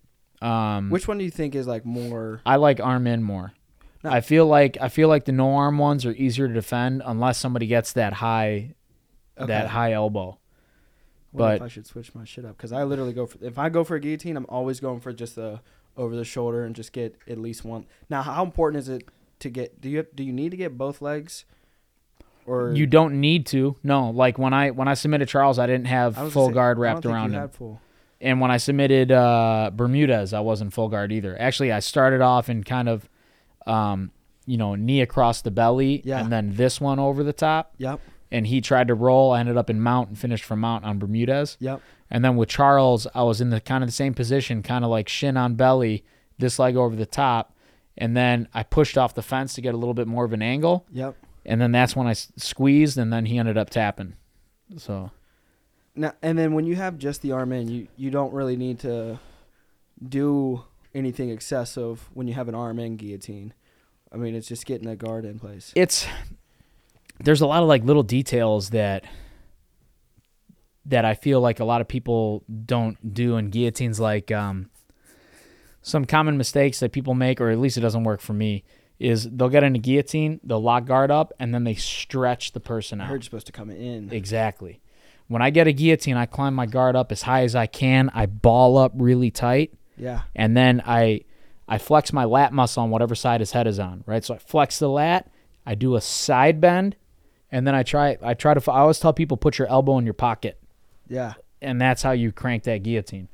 [SPEAKER 2] Um,
[SPEAKER 1] Which one do you think is like more?
[SPEAKER 2] I like arm in more.
[SPEAKER 1] No.
[SPEAKER 2] I feel like I feel like the no arm ones are easier to defend unless somebody gets that high that high elbow. But-
[SPEAKER 1] I should switch my shit up because I literally go for if I go for a guillotine, I'm always going for just the over the shoulder and just get at least one. Now, how important is it to get? Do you do you need to get both legs? Or
[SPEAKER 2] You don't need to. No, like when I when I submitted Charles, I didn't have
[SPEAKER 1] I
[SPEAKER 2] full
[SPEAKER 1] say,
[SPEAKER 2] guard wrapped around him. And when I submitted uh, Bermudez, I wasn't full guard either. Actually, I started off in kind of, um, you know, knee across the belly,
[SPEAKER 1] Yeah.
[SPEAKER 2] and then this one over the top.
[SPEAKER 1] Yep.
[SPEAKER 2] And he tried to roll. I ended up in mount and finished from mount on Bermudez.
[SPEAKER 1] Yep.
[SPEAKER 2] And then with Charles, I was in the kind of the same position, kind of like shin on belly, this leg over the top, and then I pushed off the fence to get a little bit more of an angle,
[SPEAKER 1] Yep.
[SPEAKER 2] and then that's when I s- squeezed, and then he ended up tapping. So
[SPEAKER 1] Now and then when you have just the arm in, you you don't really need to do anything excessive when you have an arm in guillotine. I mean, it's just getting that guard in place.
[SPEAKER 2] it's there's a lot of like little details that that I feel like a lot of people don't do in guillotines like um some common mistakes that people make or at least it doesn't work for me is they'll get in a guillotine, they'll lock guard up and then they stretch the person
[SPEAKER 1] I
[SPEAKER 2] out.
[SPEAKER 1] heard you're supposed to come in.
[SPEAKER 2] Exactly. When I get a guillotine, I climb my guard up as high as I can. I ball up really tight
[SPEAKER 1] Yeah.
[SPEAKER 2] and then I I flex my lat muscle on whatever side his head is on, right? So I flex the lat, I do a side bend, and then I try I try to I always tell people put your elbow in your pocket,
[SPEAKER 1] Yeah.
[SPEAKER 2] and that's how you crank that guillotine.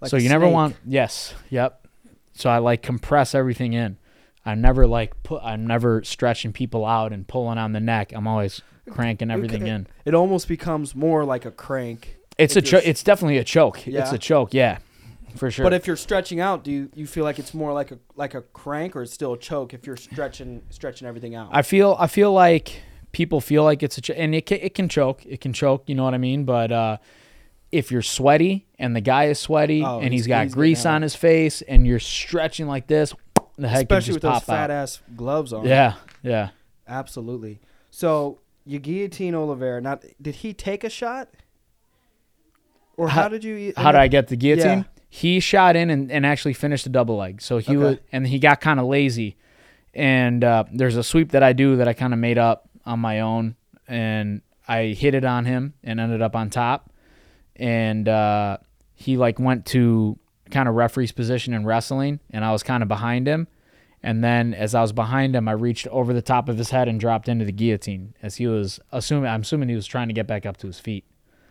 [SPEAKER 1] Like
[SPEAKER 2] so you never want yes, yep. So I like compress everything in. I'm never like put I'm never stretching people out and pulling on the neck. I'm always cranking everything in.
[SPEAKER 1] It almost becomes more like a crank.
[SPEAKER 2] It's a cho- it's definitely a choke. It's a choke, yeah. For sure.
[SPEAKER 1] But if you're stretching out, do you, you feel like it's more like a like a crank or it's still a choke if you're stretching stretching everything out?
[SPEAKER 2] I feel I feel like people feel like it's a ch- and it can, it can choke it can choke you know what I mean but uh, if you're sweaty and the guy is sweaty
[SPEAKER 1] Oh,
[SPEAKER 2] and
[SPEAKER 1] he's-
[SPEAKER 2] got grease on his face and you're stretching like this the head
[SPEAKER 1] especially with those fat
[SPEAKER 2] out.
[SPEAKER 1] ass gloves on.
[SPEAKER 2] Yeah, yeah.
[SPEAKER 1] absolutely. So you guillotine Oliveira. Now, did he take a shot, or how,
[SPEAKER 2] How-
[SPEAKER 1] did you?
[SPEAKER 2] How did I get the guillotine?
[SPEAKER 1] Yeah.
[SPEAKER 2] He shot in and, and actually finished a double leg. So he
[SPEAKER 1] Okay.
[SPEAKER 2] was, and he got kind of lazy. And uh, there's a sweep that I do that I kind of made up on my own, and I hit it on him and ended up on top. And uh, he like went to kind of referee's position in wrestling, and I was kind of behind him. And then as I was behind him, I reached over the top of his head and dropped into the guillotine as he was assuming. I'm assuming he was trying to get back up to his feet.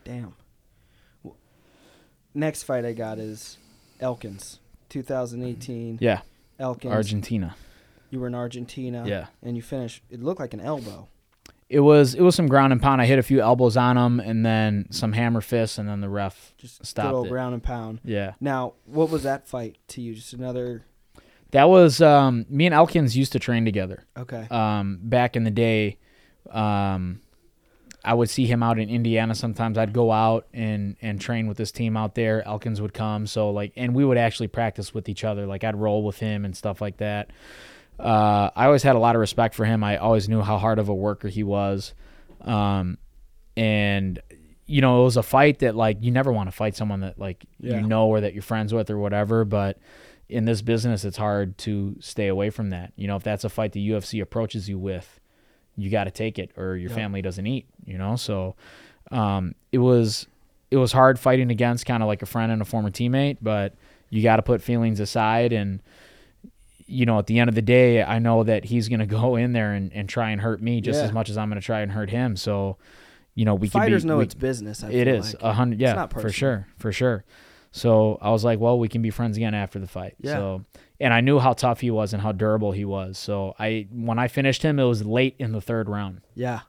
[SPEAKER 1] Damn. Next fight I got is Elkins, 2018.
[SPEAKER 2] Yeah,
[SPEAKER 1] Elkins.
[SPEAKER 2] Argentina.
[SPEAKER 1] You were in Argentina.
[SPEAKER 2] Yeah.
[SPEAKER 1] And you finished. It looked like an elbow.
[SPEAKER 2] It was it was some ground and pound. I hit a few elbows on him, and then some hammer fists, and then the ref
[SPEAKER 1] Just
[SPEAKER 2] Stopped
[SPEAKER 1] good old
[SPEAKER 2] it.
[SPEAKER 1] ground and pound.
[SPEAKER 2] Yeah,
[SPEAKER 1] Now, what was that fight to you? Just another.
[SPEAKER 2] that was um, me and Elkins used to train together.
[SPEAKER 1] Okay.
[SPEAKER 2] Um, back in the day, um, I would see him out in Indiana. Sometimes I'd go out and and train with this team out there. Elkins would come, so like, and we would actually practice with each other. Like I'd roll with him and stuff like that. Uh, I always had a lot of respect for him. I always knew how hard of a worker he was. Um, and you know, it was a fight that like you never want to fight someone that like
[SPEAKER 1] Yeah.
[SPEAKER 2] you know or that you're friends with or whatever. But in this business, it's hard to stay away from that. You know, if that's a fight the UFC approaches you with, you got to take it or your family doesn't eat. You know, so um, it was it was hard fighting against kind of like a friend and a former teammate, but you got to put feelings aside and you know, at the end of the day, I know that he's going to go in there and, and try and hurt me just
[SPEAKER 1] Yeah.
[SPEAKER 2] as much as I'm going to try and hurt him. So, you know, we
[SPEAKER 1] Fighters
[SPEAKER 2] can be,
[SPEAKER 1] know
[SPEAKER 2] we-
[SPEAKER 1] it's business. I
[SPEAKER 2] it is
[SPEAKER 1] like.
[SPEAKER 2] a hundred. Yeah, for sure, for sure. So I was like, well, we can be friends again after the fight.
[SPEAKER 1] Yeah.
[SPEAKER 2] So, and I knew how tough he was and how durable he was. So I, when I finished him, it was late in the third round.
[SPEAKER 1] Yeah.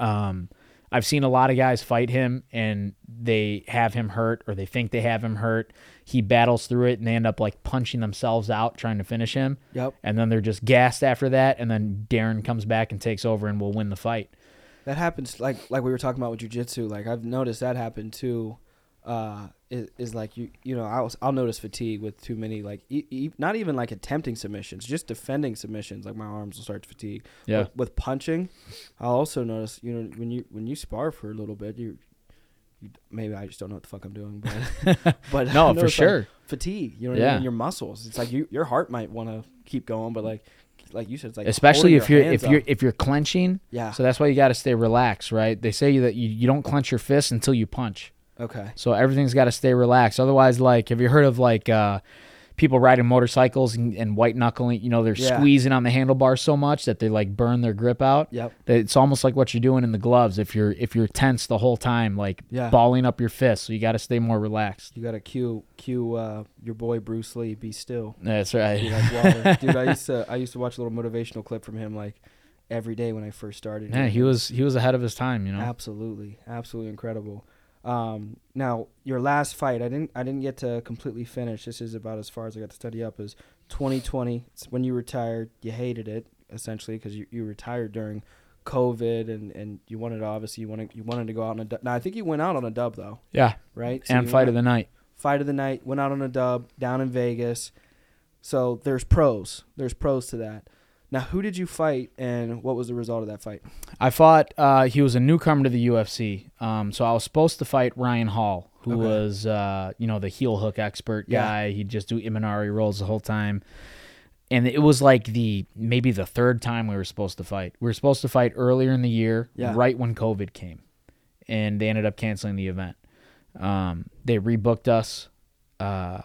[SPEAKER 2] Um, I've seen a lot of guys fight him and they have him hurt or they think they have him hurt. He battles through it and they end up like punching themselves out trying to finish him.
[SPEAKER 1] Yep.
[SPEAKER 2] And then they're just gassed after that. And then Darren comes back and takes over and will win the fight.
[SPEAKER 1] That happens like like we were talking about with jujitsu. Like I've noticed that happen too. Uh, is, is like you you know I'll I'll notice fatigue with too many like e- e- not even like attempting submissions, just defending submissions. Like my arms will start to fatigue.
[SPEAKER 2] Yeah.
[SPEAKER 1] With, with punching, I'll also notice you know when you when you spar for a little bit you. Maybe I just don't know what the fuck I'm doing, but but
[SPEAKER 2] no, for
[SPEAKER 1] notice, like,
[SPEAKER 2] sure.
[SPEAKER 1] fatigue. You know, what I
[SPEAKER 2] Yeah.
[SPEAKER 1] mean? your muscles. It's like you, your heart might want to keep going, but like like you said, it's like
[SPEAKER 2] Especially if you're if
[SPEAKER 1] hands
[SPEAKER 2] you're if you're clenching.
[SPEAKER 1] yeah
[SPEAKER 2] So that's why you got to stay relaxed, right? They say that you, you don't clench your fists until you punch.
[SPEAKER 1] okay
[SPEAKER 2] So everything's got to stay relaxed. Otherwise, like, have you heard of like uh, people riding motorcycles and, and white knuckling? You know, they're
[SPEAKER 1] Yeah.
[SPEAKER 2] squeezing on the handlebars so much that they like burn their grip out.
[SPEAKER 1] yep
[SPEAKER 2] That It's almost like what you're doing in the gloves. If you're if you're tense the whole time, like
[SPEAKER 1] Yeah.
[SPEAKER 2] balling up your fist. so you got to stay more relaxed.
[SPEAKER 1] You gotta cue cue uh, your boy Bruce Lee. Be still.
[SPEAKER 2] That's right.
[SPEAKER 1] like. Dude, I used to I used to watch a little motivational clip from him like every day when I first started.
[SPEAKER 2] Yeah, he was he was ahead of his time. You know.
[SPEAKER 1] absolutely absolutely incredible. Um, now your last fight, I didn't I didn't get to completely finish. This is about as far as I got to study up. Is 2020. It's when you retired. You hated it essentially because you, you retired during COVID and, and you wanted to obviously you wanted you wanted to go out on a dub. Now I think you went out on a dub though,
[SPEAKER 2] Yeah,
[SPEAKER 1] right?
[SPEAKER 2] and fight of the night.
[SPEAKER 1] fight of the night, went out on a dub down in Vegas. So there's pros. There's pros to that. Now, who did you fight, and what was the result of that fight?
[SPEAKER 2] I fought. Uh, he was a newcomer to the UFC, um, so I was supposed to fight Ryan Hall, who
[SPEAKER 1] Okay.
[SPEAKER 2] was, uh, you know, the heel hook expert
[SPEAKER 1] Yeah.
[SPEAKER 2] guy. He'd just do Imanari rolls the whole time, and it was like the maybe the third time we were supposed to fight. We were supposed to fight earlier in the year,
[SPEAKER 1] Yeah.
[SPEAKER 2] right when COVID came, and they ended up canceling the event. Um, they rebooked us, uh,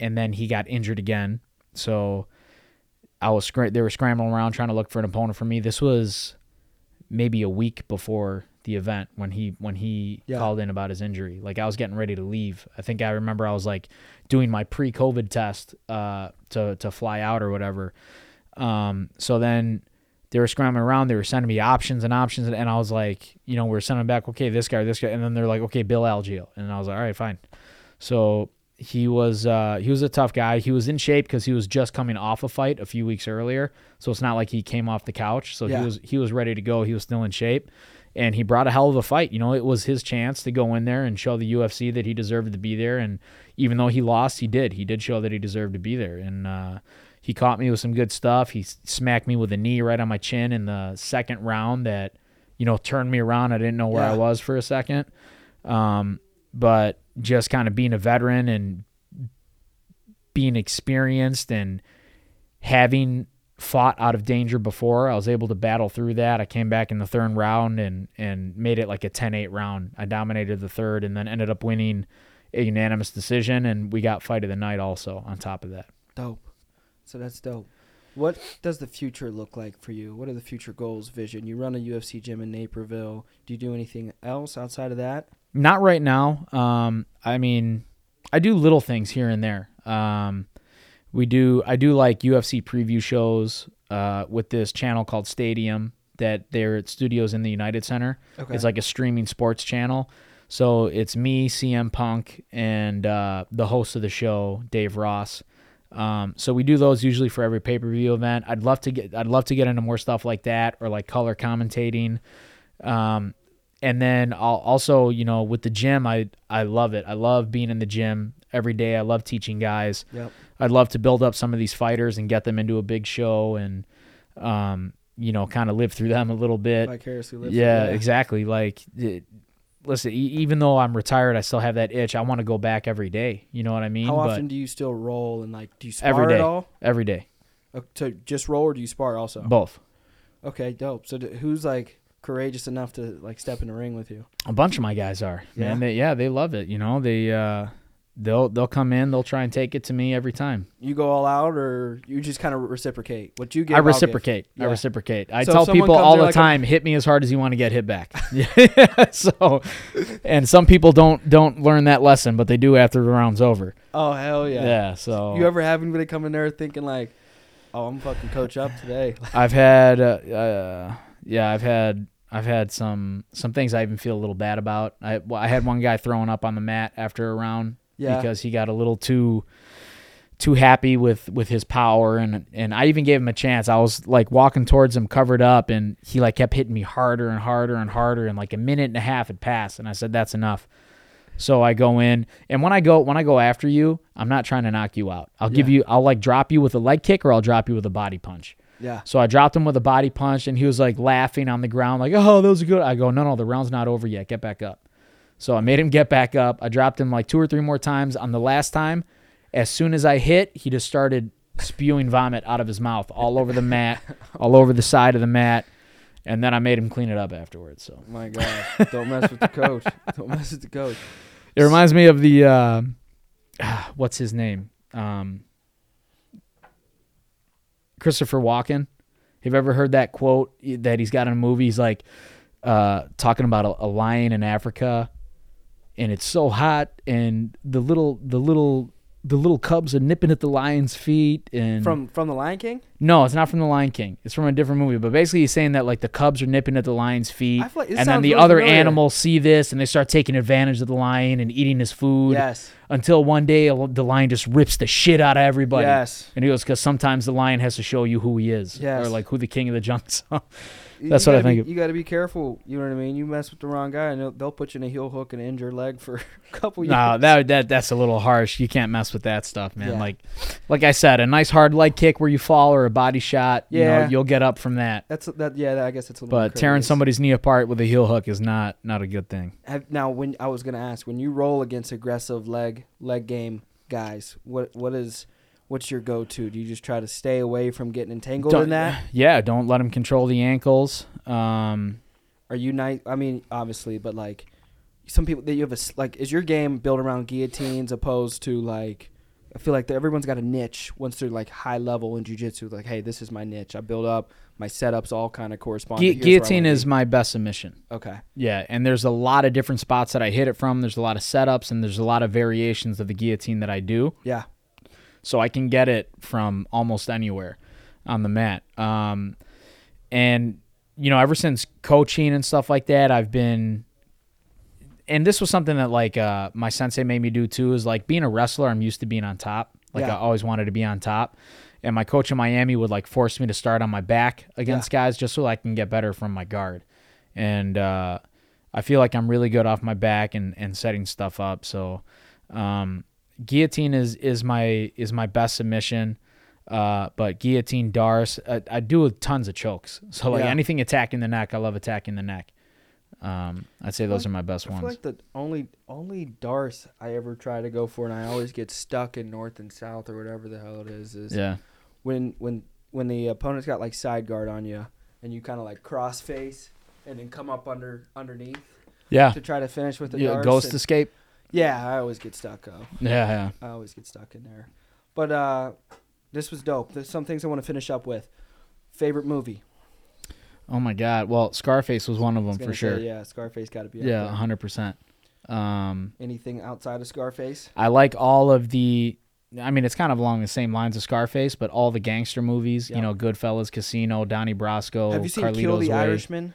[SPEAKER 2] and then he got injured again. So I was scr- they were scrambling around trying to look for an opponent for me. This was maybe a week before the event when he when he
[SPEAKER 1] Yeah.
[SPEAKER 2] called in about his injury. Like I was getting ready to leave. I think I remember I was like doing my pre-COVID test uh, to to fly out or whatever. Um, so then they were scrambling around. They were sending me options and options, and, and I was like, you know, we are sending back. Okay, this guy, this guy, and then they're like, okay, Bill Algeo, and I was like, all right, fine. So he was uh, he was a tough guy. He was in shape because he was just coming off a fight a few weeks earlier. So it's not like he came off the couch. So
[SPEAKER 1] Yeah.
[SPEAKER 2] he was he was ready to go. He was still in shape, and he brought a hell of a fight. You know, it was his chance to go in there and show the UFC that he deserved to be there. And even though he lost, he did. He did show that he deserved to be there. And uh, he he caught me with some good stuff. He smacked me with a knee right on my chin in the second round that, you know, turned me around. I didn't know where I was for a second. Um, but just kind of being a veteran and being experienced and having fought out of danger before, I was able to battle through that. I came back in the third round and and made it like a 10-8 round. I dominated the third and then ended up winning a unanimous decision and we got fight of the night also on top of that.
[SPEAKER 1] Dope. So that's dope. What does the future look like for you? What are the future goals, vision? You run a UFC gym in Naperville. Do you do anything else outside of that?
[SPEAKER 2] Not right now. Um, I mean, I do little things here and there. Um, we do. I do like UFC preview shows uh, with this channel called Stadium that they're at studios in the United Center.
[SPEAKER 1] Okay.
[SPEAKER 2] It's like a streaming sports channel. So it's me, CM Punk, and uh, the host of the show, Dave Ross. Um, so we do those usually for every pay per view event. I'd love to get. I'd love to get into more stuff like that or like color commentating. Um, and then I'll also, you know, with the gym, I I love it. I love being in the gym every day. I love teaching guys.
[SPEAKER 1] Yep.
[SPEAKER 2] I'd love to build up some of these fighters and get them into a big show and, um, you know, kind of live through them a little bit.
[SPEAKER 1] Vicariously live.
[SPEAKER 2] yeah, exactly. Like, it, listen, e- even though I'm retired, I still have that itch. I want to go back every day. You know what I mean?
[SPEAKER 1] How
[SPEAKER 2] But
[SPEAKER 1] often do you still roll and like do you spar
[SPEAKER 2] Every
[SPEAKER 1] at
[SPEAKER 2] day.
[SPEAKER 1] all?
[SPEAKER 2] every day,
[SPEAKER 1] Uh, so just roll or do you spar also?
[SPEAKER 2] both.
[SPEAKER 1] Okay, dope. So d- who's like courageous enough to like step in the ring with you?
[SPEAKER 2] A bunch of my guys are.
[SPEAKER 1] Yeah?
[SPEAKER 2] Man, they, yeah, they love it. You know, they uh, they'll they'll come in, they'll try and take it to me every time.
[SPEAKER 1] You go all out or you just kind of reciprocate? What you get.
[SPEAKER 2] I reciprocate. I reciprocate. I
[SPEAKER 1] So
[SPEAKER 2] tell people all the
[SPEAKER 1] like a-
[SPEAKER 2] time, hit me as hard as you want to get hit back. so, and some people don't don't learn that lesson, but they do after the round's over.
[SPEAKER 1] Oh hell yeah!
[SPEAKER 2] Yeah. so
[SPEAKER 1] You ever have anybody come in there thinking like, "Oh, I'm fucking coach up today"?
[SPEAKER 2] I've had, uh, uh, yeah, I've had, I've had some some things I even feel a little bad about. I well, I had one guy throwing up on the mat after a round
[SPEAKER 1] Yeah.
[SPEAKER 2] because he got a little too too happy with with his power and and I even gave him a chance. I was like walking towards him covered up and he like kept hitting me harder and harder and harder and like a minute and a half had passed and I said that's enough. So I go in and when I go when I go after you, I'm not trying to knock you out. I'll give you I'll like drop you with a leg kick or I'll drop you with a body punch.
[SPEAKER 1] Yeah.
[SPEAKER 2] So I dropped him with a body punch, and he was like laughing on the ground, like, "Oh, those are good." I go, "No, no, the round's not over yet. Get back up." So I made him get back up. I dropped him like two or three more times. On the last time, as soon as I hit, he just started spewing vomit out of his mouth all over the mat, all over the side of the mat, and then I made him clean it up afterwards. So
[SPEAKER 1] My God, don't mess with the coach. Don't mess with the coach.
[SPEAKER 2] it reminds me of the uh, what's his name, um, Christopher Walken. Have you ever heard that quote that he's got in a movie? He's like uh, talking about a, a lion in Africa, and it's so hot, and the little the little the little cubs are nipping at the lion's feet, and
[SPEAKER 1] From from the Lion King.
[SPEAKER 2] no, it's not from the Lion King. It's from a different movie. But basically, he's saying that like the cubs are nipping at the lion's feet,
[SPEAKER 1] like-
[SPEAKER 2] and then the
[SPEAKER 1] really
[SPEAKER 2] other
[SPEAKER 1] familiar.
[SPEAKER 2] animals see this and they start taking advantage of the lion and eating his food.
[SPEAKER 1] Yes.
[SPEAKER 2] Until one day the lion just rips the shit out of everybody.
[SPEAKER 1] Yes.
[SPEAKER 2] And he goes, because sometimes the lion has to show you who he is,
[SPEAKER 1] Yes.
[SPEAKER 2] or like who the king of the jungle.
[SPEAKER 1] You-
[SPEAKER 2] That's
[SPEAKER 1] you
[SPEAKER 2] what I
[SPEAKER 1] be-
[SPEAKER 2] think of-
[SPEAKER 1] You got to be careful. You know what I mean. You mess with the wrong guy, and they'll, they'll put you in a heel hook and injure leg for a couple years.
[SPEAKER 2] no, that that that's a little harsh. You can't mess with that stuff, man.
[SPEAKER 1] Yeah.
[SPEAKER 2] Like, like I said, a nice hard leg kick where you fall or a body shot. You
[SPEAKER 1] Yeah.
[SPEAKER 2] know, you'll get up from that.
[SPEAKER 1] That's that. Yeah, I guess it's a little.
[SPEAKER 2] But tearing somebody's knee apart with a heel hook is not not a good thing.
[SPEAKER 1] Have, now, when I was gonna ask, when you roll against aggressive leg leg game guys, what what is what's your go to? Do you just try to stay away from getting entangled
[SPEAKER 2] Don't-
[SPEAKER 1] in that?
[SPEAKER 2] Yeah, don't let them control the ankles. Um,
[SPEAKER 1] Are you nice? I mean, obviously, but like some people that you have a like, is your game built around guillotines opposed to like? I feel like everyone's got a niche once they're like high level in jujitsu. Like, hey, this is my niche. I build up my setups, all kind of correspond.
[SPEAKER 2] gu-
[SPEAKER 1] here's where I
[SPEAKER 2] guillotine is my best submission.
[SPEAKER 1] okay.
[SPEAKER 2] Yeah, and there's a lot of different spots that I hit it from. There's a lot of setups and there's a lot of variations of the guillotine that I do.
[SPEAKER 1] Yeah.
[SPEAKER 2] So I can get it from almost anywhere on the mat. Um, and you know, ever since coaching and stuff like that, I've been. And this was something that like uh, my sensei made me do too. Is like being a wrestler, I'm used to being on top. Like
[SPEAKER 1] Yeah.
[SPEAKER 2] I always wanted to be on top. And my coach in Miami would like force me to start on my back against guys just so I can get better from my guard. And uh, I feel like I'm really good off my back and, and setting stuff up. So um, guillotine is is my is my best submission. Uh, but guillotine, Darce, I, I do with tons of chokes. So like
[SPEAKER 1] Yeah.
[SPEAKER 2] anything attacking the neck, I love attacking the neck. Um, I'd say those
[SPEAKER 1] like-
[SPEAKER 2] are my best
[SPEAKER 1] I feel
[SPEAKER 2] ones.
[SPEAKER 1] like the only only Darce I ever try to go for, and I always get stuck in north and south or whatever the hell it is, is
[SPEAKER 2] yeah,
[SPEAKER 1] when when when the opponent's got like side guard on you, and you kind of like cross face and then come up under underneath
[SPEAKER 2] yeah,
[SPEAKER 1] to try to finish with the
[SPEAKER 2] yeah. Ghost
[SPEAKER 1] and-
[SPEAKER 2] escape.
[SPEAKER 1] Yeah, I always get stuck. though.
[SPEAKER 2] Yeah, yeah.
[SPEAKER 1] I always get stuck in there. But uh, this was dope. There's some things I want to finish up with. Favorite movie?
[SPEAKER 2] Oh my God. Well, Scarface was one of them for sure.
[SPEAKER 1] say, yeah, Scarface got to be.
[SPEAKER 2] Yeah, hundred percent. Um,
[SPEAKER 1] Anything outside of Scarface?
[SPEAKER 2] I like all of the. I mean, it's kind of along the same lines of Scarface, but all the gangster movies.
[SPEAKER 1] Yeah.
[SPEAKER 2] You know, Goodfellas, Casino, Donnie Brasco,
[SPEAKER 1] Have you seen
[SPEAKER 2] Carlito's
[SPEAKER 1] Kill the
[SPEAKER 2] Way.
[SPEAKER 1] Irishman?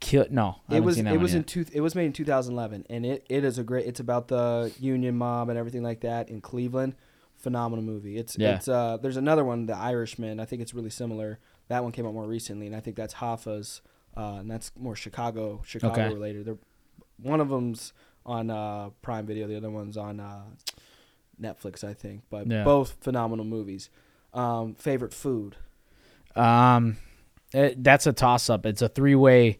[SPEAKER 2] Kill, no, I
[SPEAKER 1] It was it was in two, it was made in 2011 and it, it is a great it's about the union mob and everything like that in Cleveland. Phenomenal movie. It's
[SPEAKER 2] Yeah.
[SPEAKER 1] it's uh there's another one The Irishman. I think it's really similar. That one came out more recently and I think that's Hoffa's uh and that's more Chicago Chicago
[SPEAKER 2] Okay.
[SPEAKER 1] related. They're one of them's on uh Prime Video, the other one's on uh Netflix, I think. But
[SPEAKER 2] Yeah.
[SPEAKER 1] both phenomenal movies. Um favorite food.
[SPEAKER 2] Um, it, that's a toss up. It's a three way,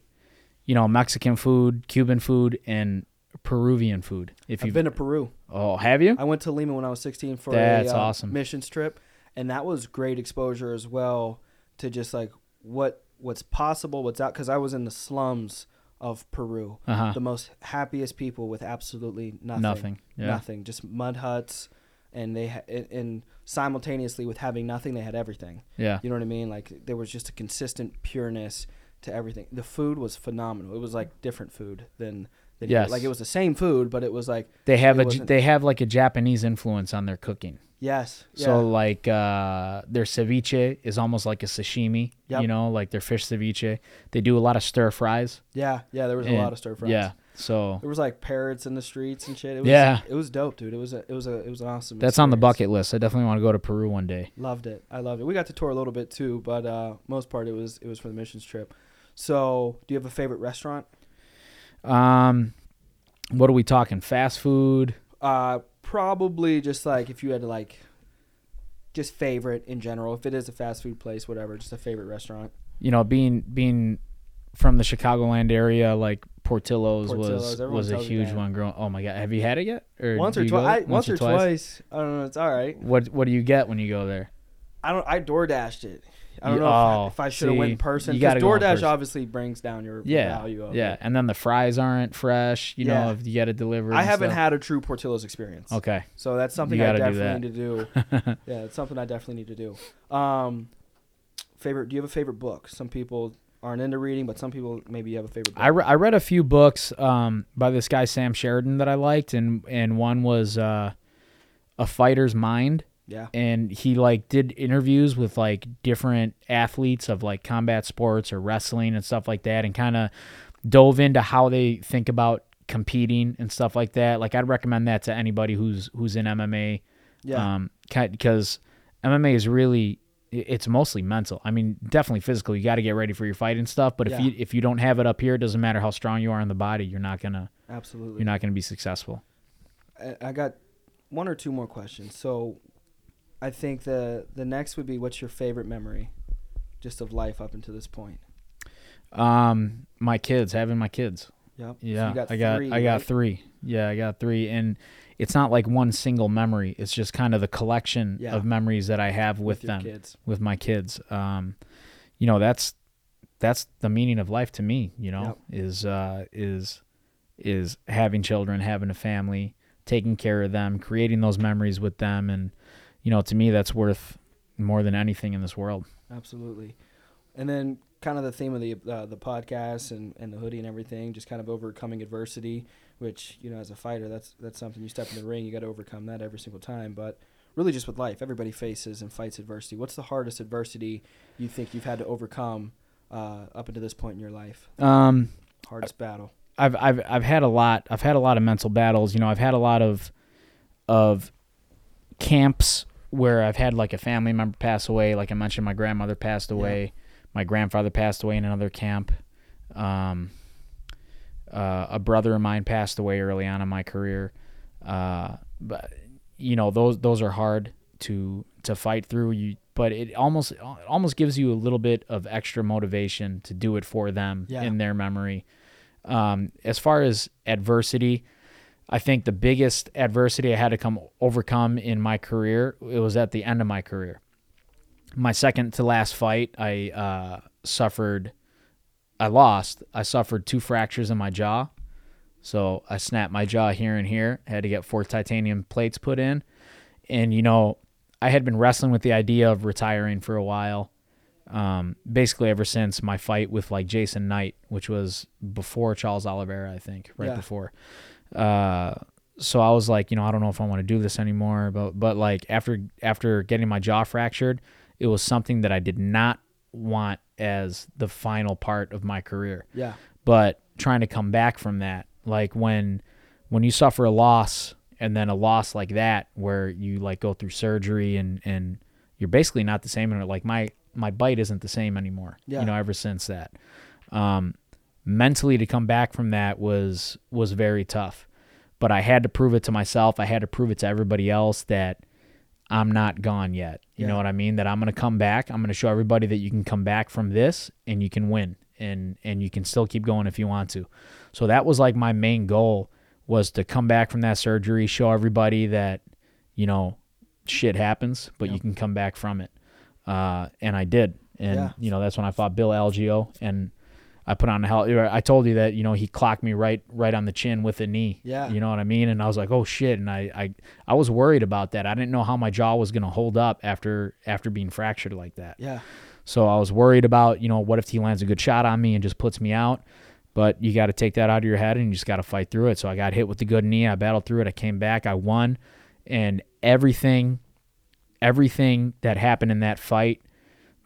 [SPEAKER 2] you know, Mexican food, Cuban food, and Peruvian food. If
[SPEAKER 1] I've
[SPEAKER 2] you've
[SPEAKER 1] been to Peru.
[SPEAKER 2] oh, have you?
[SPEAKER 1] I went to Lima when I was 16 for
[SPEAKER 2] That's
[SPEAKER 1] a uh,
[SPEAKER 2] awesome.
[SPEAKER 1] missions trip, and that was great exposure as well to just like what what's possible, what's out. Because I was in the slums of Peru,
[SPEAKER 2] Uh huh.
[SPEAKER 1] the most happiest people with absolutely nothing,
[SPEAKER 2] Nothing. Yeah.
[SPEAKER 1] nothing, just mud huts, and they ha- and simultaneously with having nothing, they had everything.
[SPEAKER 2] Yeah.
[SPEAKER 1] You know what I mean? Like there was just a consistent pureness to everything. The food was phenomenal. It was like different food than. than
[SPEAKER 2] Yes.
[SPEAKER 1] Like it was the same food, but it was like
[SPEAKER 2] They have a they have like a Japanese influence on their cooking.
[SPEAKER 1] yes. Yeah.
[SPEAKER 2] So like uh, their ceviche is almost like a sashimi.
[SPEAKER 1] Yep.
[SPEAKER 2] You know, like their fish ceviche. They do a lot of stir fries.
[SPEAKER 1] Yeah, yeah, there was a lot of stir fries.
[SPEAKER 2] Yeah. So
[SPEAKER 1] there was like parrots in the streets and shit. It was,
[SPEAKER 2] Yeah.
[SPEAKER 1] it was dope, dude. It was a, it was a, it was an awesome.
[SPEAKER 2] that's on the bucket list. I definitely want to go to Peru one day.
[SPEAKER 1] Loved it. I loved it. We got to tour a little bit too, but uh, most part it was it was for the missions trip. So, do you have a favorite restaurant?
[SPEAKER 2] Um, what are we talking? Fast food.
[SPEAKER 1] Uh, probably just like if you had to like, just favorite in general. If it is a fast food place, whatever, just a favorite restaurant.
[SPEAKER 2] You know, being being from the Chicagoland area, like Portillo's,
[SPEAKER 1] Portillo's,
[SPEAKER 2] was was a huge one. Growing. Oh my god, have you had it yet? Or
[SPEAKER 1] once or twice. Once or twice. I don't know. It's all right.
[SPEAKER 2] What What do you get when you go there?
[SPEAKER 1] I don't. I door dashed it. I don't
[SPEAKER 2] You-
[SPEAKER 1] know if, I-
[SPEAKER 2] oh,
[SPEAKER 1] if I should have went in person.
[SPEAKER 2] you
[SPEAKER 1] Because
[SPEAKER 2] gotta go in
[SPEAKER 1] DoorDash
[SPEAKER 2] person.
[SPEAKER 1] obviously brings down your
[SPEAKER 2] Yeah,
[SPEAKER 1] value of
[SPEAKER 2] yeah,
[SPEAKER 1] it.
[SPEAKER 2] and then the fries aren't fresh. You
[SPEAKER 1] Yeah.
[SPEAKER 2] know, if you get it delivered.
[SPEAKER 1] I haven't
[SPEAKER 2] stuff.
[SPEAKER 1] had a true Portillo's experience.
[SPEAKER 2] Okay.
[SPEAKER 1] So that's something I
[SPEAKER 2] gotta do
[SPEAKER 1] definitely need to do. yeah, it's something I definitely need to do. Um, favorite? Do you have a favorite book? Some people aren't into reading, but some people maybe have a favorite book.
[SPEAKER 2] I, re- I read a few books um, by this guy Sam Sheridan that I liked, and and one was uh, a fighter's mind,
[SPEAKER 1] yeah,
[SPEAKER 2] and he like did interviews with like different athletes of like combat sports or wrestling and stuff like that, and kind of dove into how they think about competing and stuff like that. Like I'd recommend that to anybody who's who's in MMA,
[SPEAKER 1] yeah,
[SPEAKER 2] um, because MMA is really it's mostly mental. I mean, definitely physical. You got to get ready for your fight and stuff. But if
[SPEAKER 1] Yeah.
[SPEAKER 2] you if you don't have it up here, it doesn't matter how strong you are in the body. You're not gonna
[SPEAKER 1] absolutely.
[SPEAKER 2] you're not gonna be successful.
[SPEAKER 1] I got one or two more questions. So, I think the the next would be, what's your favorite memory, just of life up until this point?
[SPEAKER 2] Um, my kids having my kids.
[SPEAKER 1] Yep.
[SPEAKER 2] Yeah,
[SPEAKER 1] you got
[SPEAKER 2] I got
[SPEAKER 1] three,
[SPEAKER 2] I got three. Yeah, I got three, and it's not like one single memory. It's just kind of the collection
[SPEAKER 1] Yeah.
[SPEAKER 2] of memories that I have with,
[SPEAKER 1] your
[SPEAKER 2] them.
[SPEAKER 1] kids.
[SPEAKER 2] with my kids. Um, you know, that's that's the meaning of life to me. You know, is uh, is is having children, having a family, taking care of them, creating those memories with them, and you know, to me, that's worth more than anything in this world.
[SPEAKER 1] Absolutely. And then kind of the theme of the uh, the podcast and, and the hoodie and everything, just kind of overcoming adversity, which, you know, as a fighter, that's that's something you step in the ring, you got to overcome that every single time, but really just with life, everybody faces and fights adversity. What's the hardest adversity you think you've had to overcome uh, up until this point in your life?
[SPEAKER 2] Um,
[SPEAKER 1] Hardest battle.
[SPEAKER 2] I've I've I've had a lot. I've had a lot of mental battles. You know, I've had a lot of of camps where I've had like a family member pass away. Like I mentioned, my grandmother passed away. My grandfather passed away in another camp. Um, uh, a brother of mine passed away early on in my career. Uh, but you know, those those are hard to to fight through. You, but it almost almost gives you a little bit of extra motivation to do it for them
[SPEAKER 1] Yeah.
[SPEAKER 2] in their memory. Um, as far as adversity, I think the biggest adversity I had to come overcome in my career it was at the end of my career. My second to last fight, I uh, suffered. I lost. I suffered two fractures in my jaw. So I snapped my jaw here and here. I Had to get four titanium plates put in. And, you know, I had been wrestling with the idea of retiring for a while. Um, basically, ever since my fight with like Jason Knight, which was before Charles Oliveira, I think, right
[SPEAKER 1] Yeah.
[SPEAKER 2] before. Uh, so I was like, you know, I don't know if I want to do this anymore. But but like after after getting my jaw fractured, it was something that I did not want as the final part of my career
[SPEAKER 1] Yeah.
[SPEAKER 2] but trying to come back from that like when when you suffer a loss and then a loss like that where you like go through surgery and and you're basically not the same and like my my bite isn't the same anymore
[SPEAKER 1] Yeah.
[SPEAKER 2] you know ever since that um mentally to come back from that was was very tough. But i had to prove it to myself. I had to prove it to everybody else that i'm not gone yet. You
[SPEAKER 1] Yeah.
[SPEAKER 2] know what i mean? That i'm going to come back. I'm going to show everybody that you can come back from this and you can win and and you can still keep going if you want to. So that was like my main goal was to come back from that surgery show everybody that you know shit happens but you can come back from it. Uh, and i did. And
[SPEAKER 1] Yeah.
[SPEAKER 2] you know that's when i fought bill algeo and I put on a hell. I told you that you know he clocked me right right on the chin with a knee.
[SPEAKER 1] Yeah.
[SPEAKER 2] You know what I mean? And I was like, oh shit. And I I, I was worried about that. I didn't know how my jaw was gonna hold up after after being fractured like that.
[SPEAKER 1] Yeah.
[SPEAKER 2] So I was worried about you know what if he lands a good shot on me and just puts me out. But you got to take that out of your head and you just got to fight through it. So I got hit with the good knee. I battled through it. I came back. I won, and everything, everything that happened in that fight,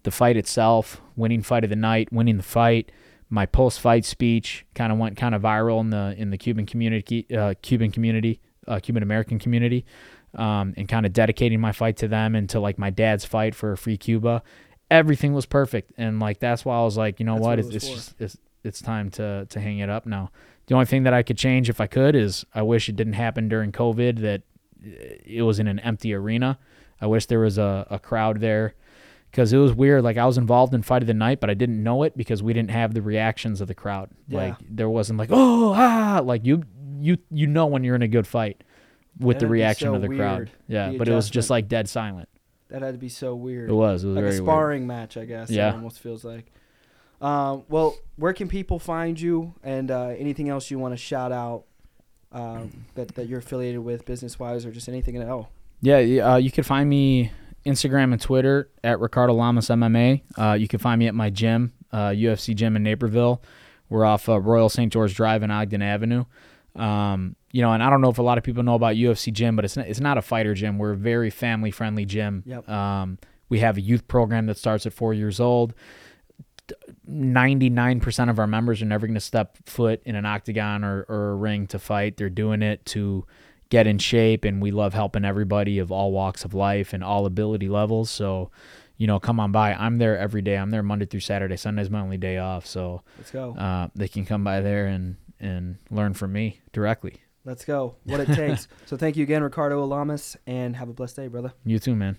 [SPEAKER 2] the fight itself, winning fight of the night, winning the fight, my post-fight speech kind of went kind of viral in the in the Cuban community, uh, Cuban community, uh, Cuban American community, um, and kind of dedicating my fight to them and to like my dad's fight for free Cuba. Everything was perfect, and like that's why I was like, you know
[SPEAKER 1] That's
[SPEAKER 2] what,
[SPEAKER 1] what it
[SPEAKER 2] it's it's,
[SPEAKER 1] for.
[SPEAKER 2] just, it's it's time to to hang it up now. The only thing that I could change if I could is I wish it didn't happen during COVID. That it was in an empty arena. I wish there was a, a crowd there because it was weird. Like I was involved in fight of the night, but I didn't know it because we didn't have the reactions of the crowd.
[SPEAKER 1] Yeah.
[SPEAKER 2] Like there wasn't like oh ah like you you you know when you're in a good fight with the
[SPEAKER 1] That'd be
[SPEAKER 2] reaction
[SPEAKER 1] so
[SPEAKER 2] of the crowd. Yeah,
[SPEAKER 1] the
[SPEAKER 2] but it was just like dead silent.
[SPEAKER 1] That had to be so weird.
[SPEAKER 2] It was. It was
[SPEAKER 1] like a
[SPEAKER 2] weird.
[SPEAKER 1] sparring match, I guess.
[SPEAKER 2] Yeah.
[SPEAKER 1] It almost feels like. Um, well, where can people find you, and uh, anything else you want to shout out um, that that you're affiliated with, business wise, or just anything at all?
[SPEAKER 2] Yeah, uh, you can find me Instagram and Twitter at Ricardo Lamas MMA. Uh, you can find me at my gym, uh, UFC gym in Naperville. We're off uh, Royal St. George Drive and Ogden Avenue. Um, you know, and I don't know if a lot of people know about UFC gym, but it's not, it's not a fighter gym. We're a very family friendly gym.
[SPEAKER 1] Yep.
[SPEAKER 2] Um, we have a youth program that starts at four years old. 99% of our members are never going to step foot in an octagon or, or a ring to fight. They're doing it to get in shape, and we love helping everybody of all walks of life and all ability levels. So, you know, come on by. I'm there every day. I'm there Monday through Saturday. Sunday's my only day off. So
[SPEAKER 1] Let's go.
[SPEAKER 2] uh, they can come by there and, and learn from me directly.
[SPEAKER 1] Let's go. What it takes. so thank you again, Ricardo Lamas, and have a blessed day, brother.
[SPEAKER 2] You too, man.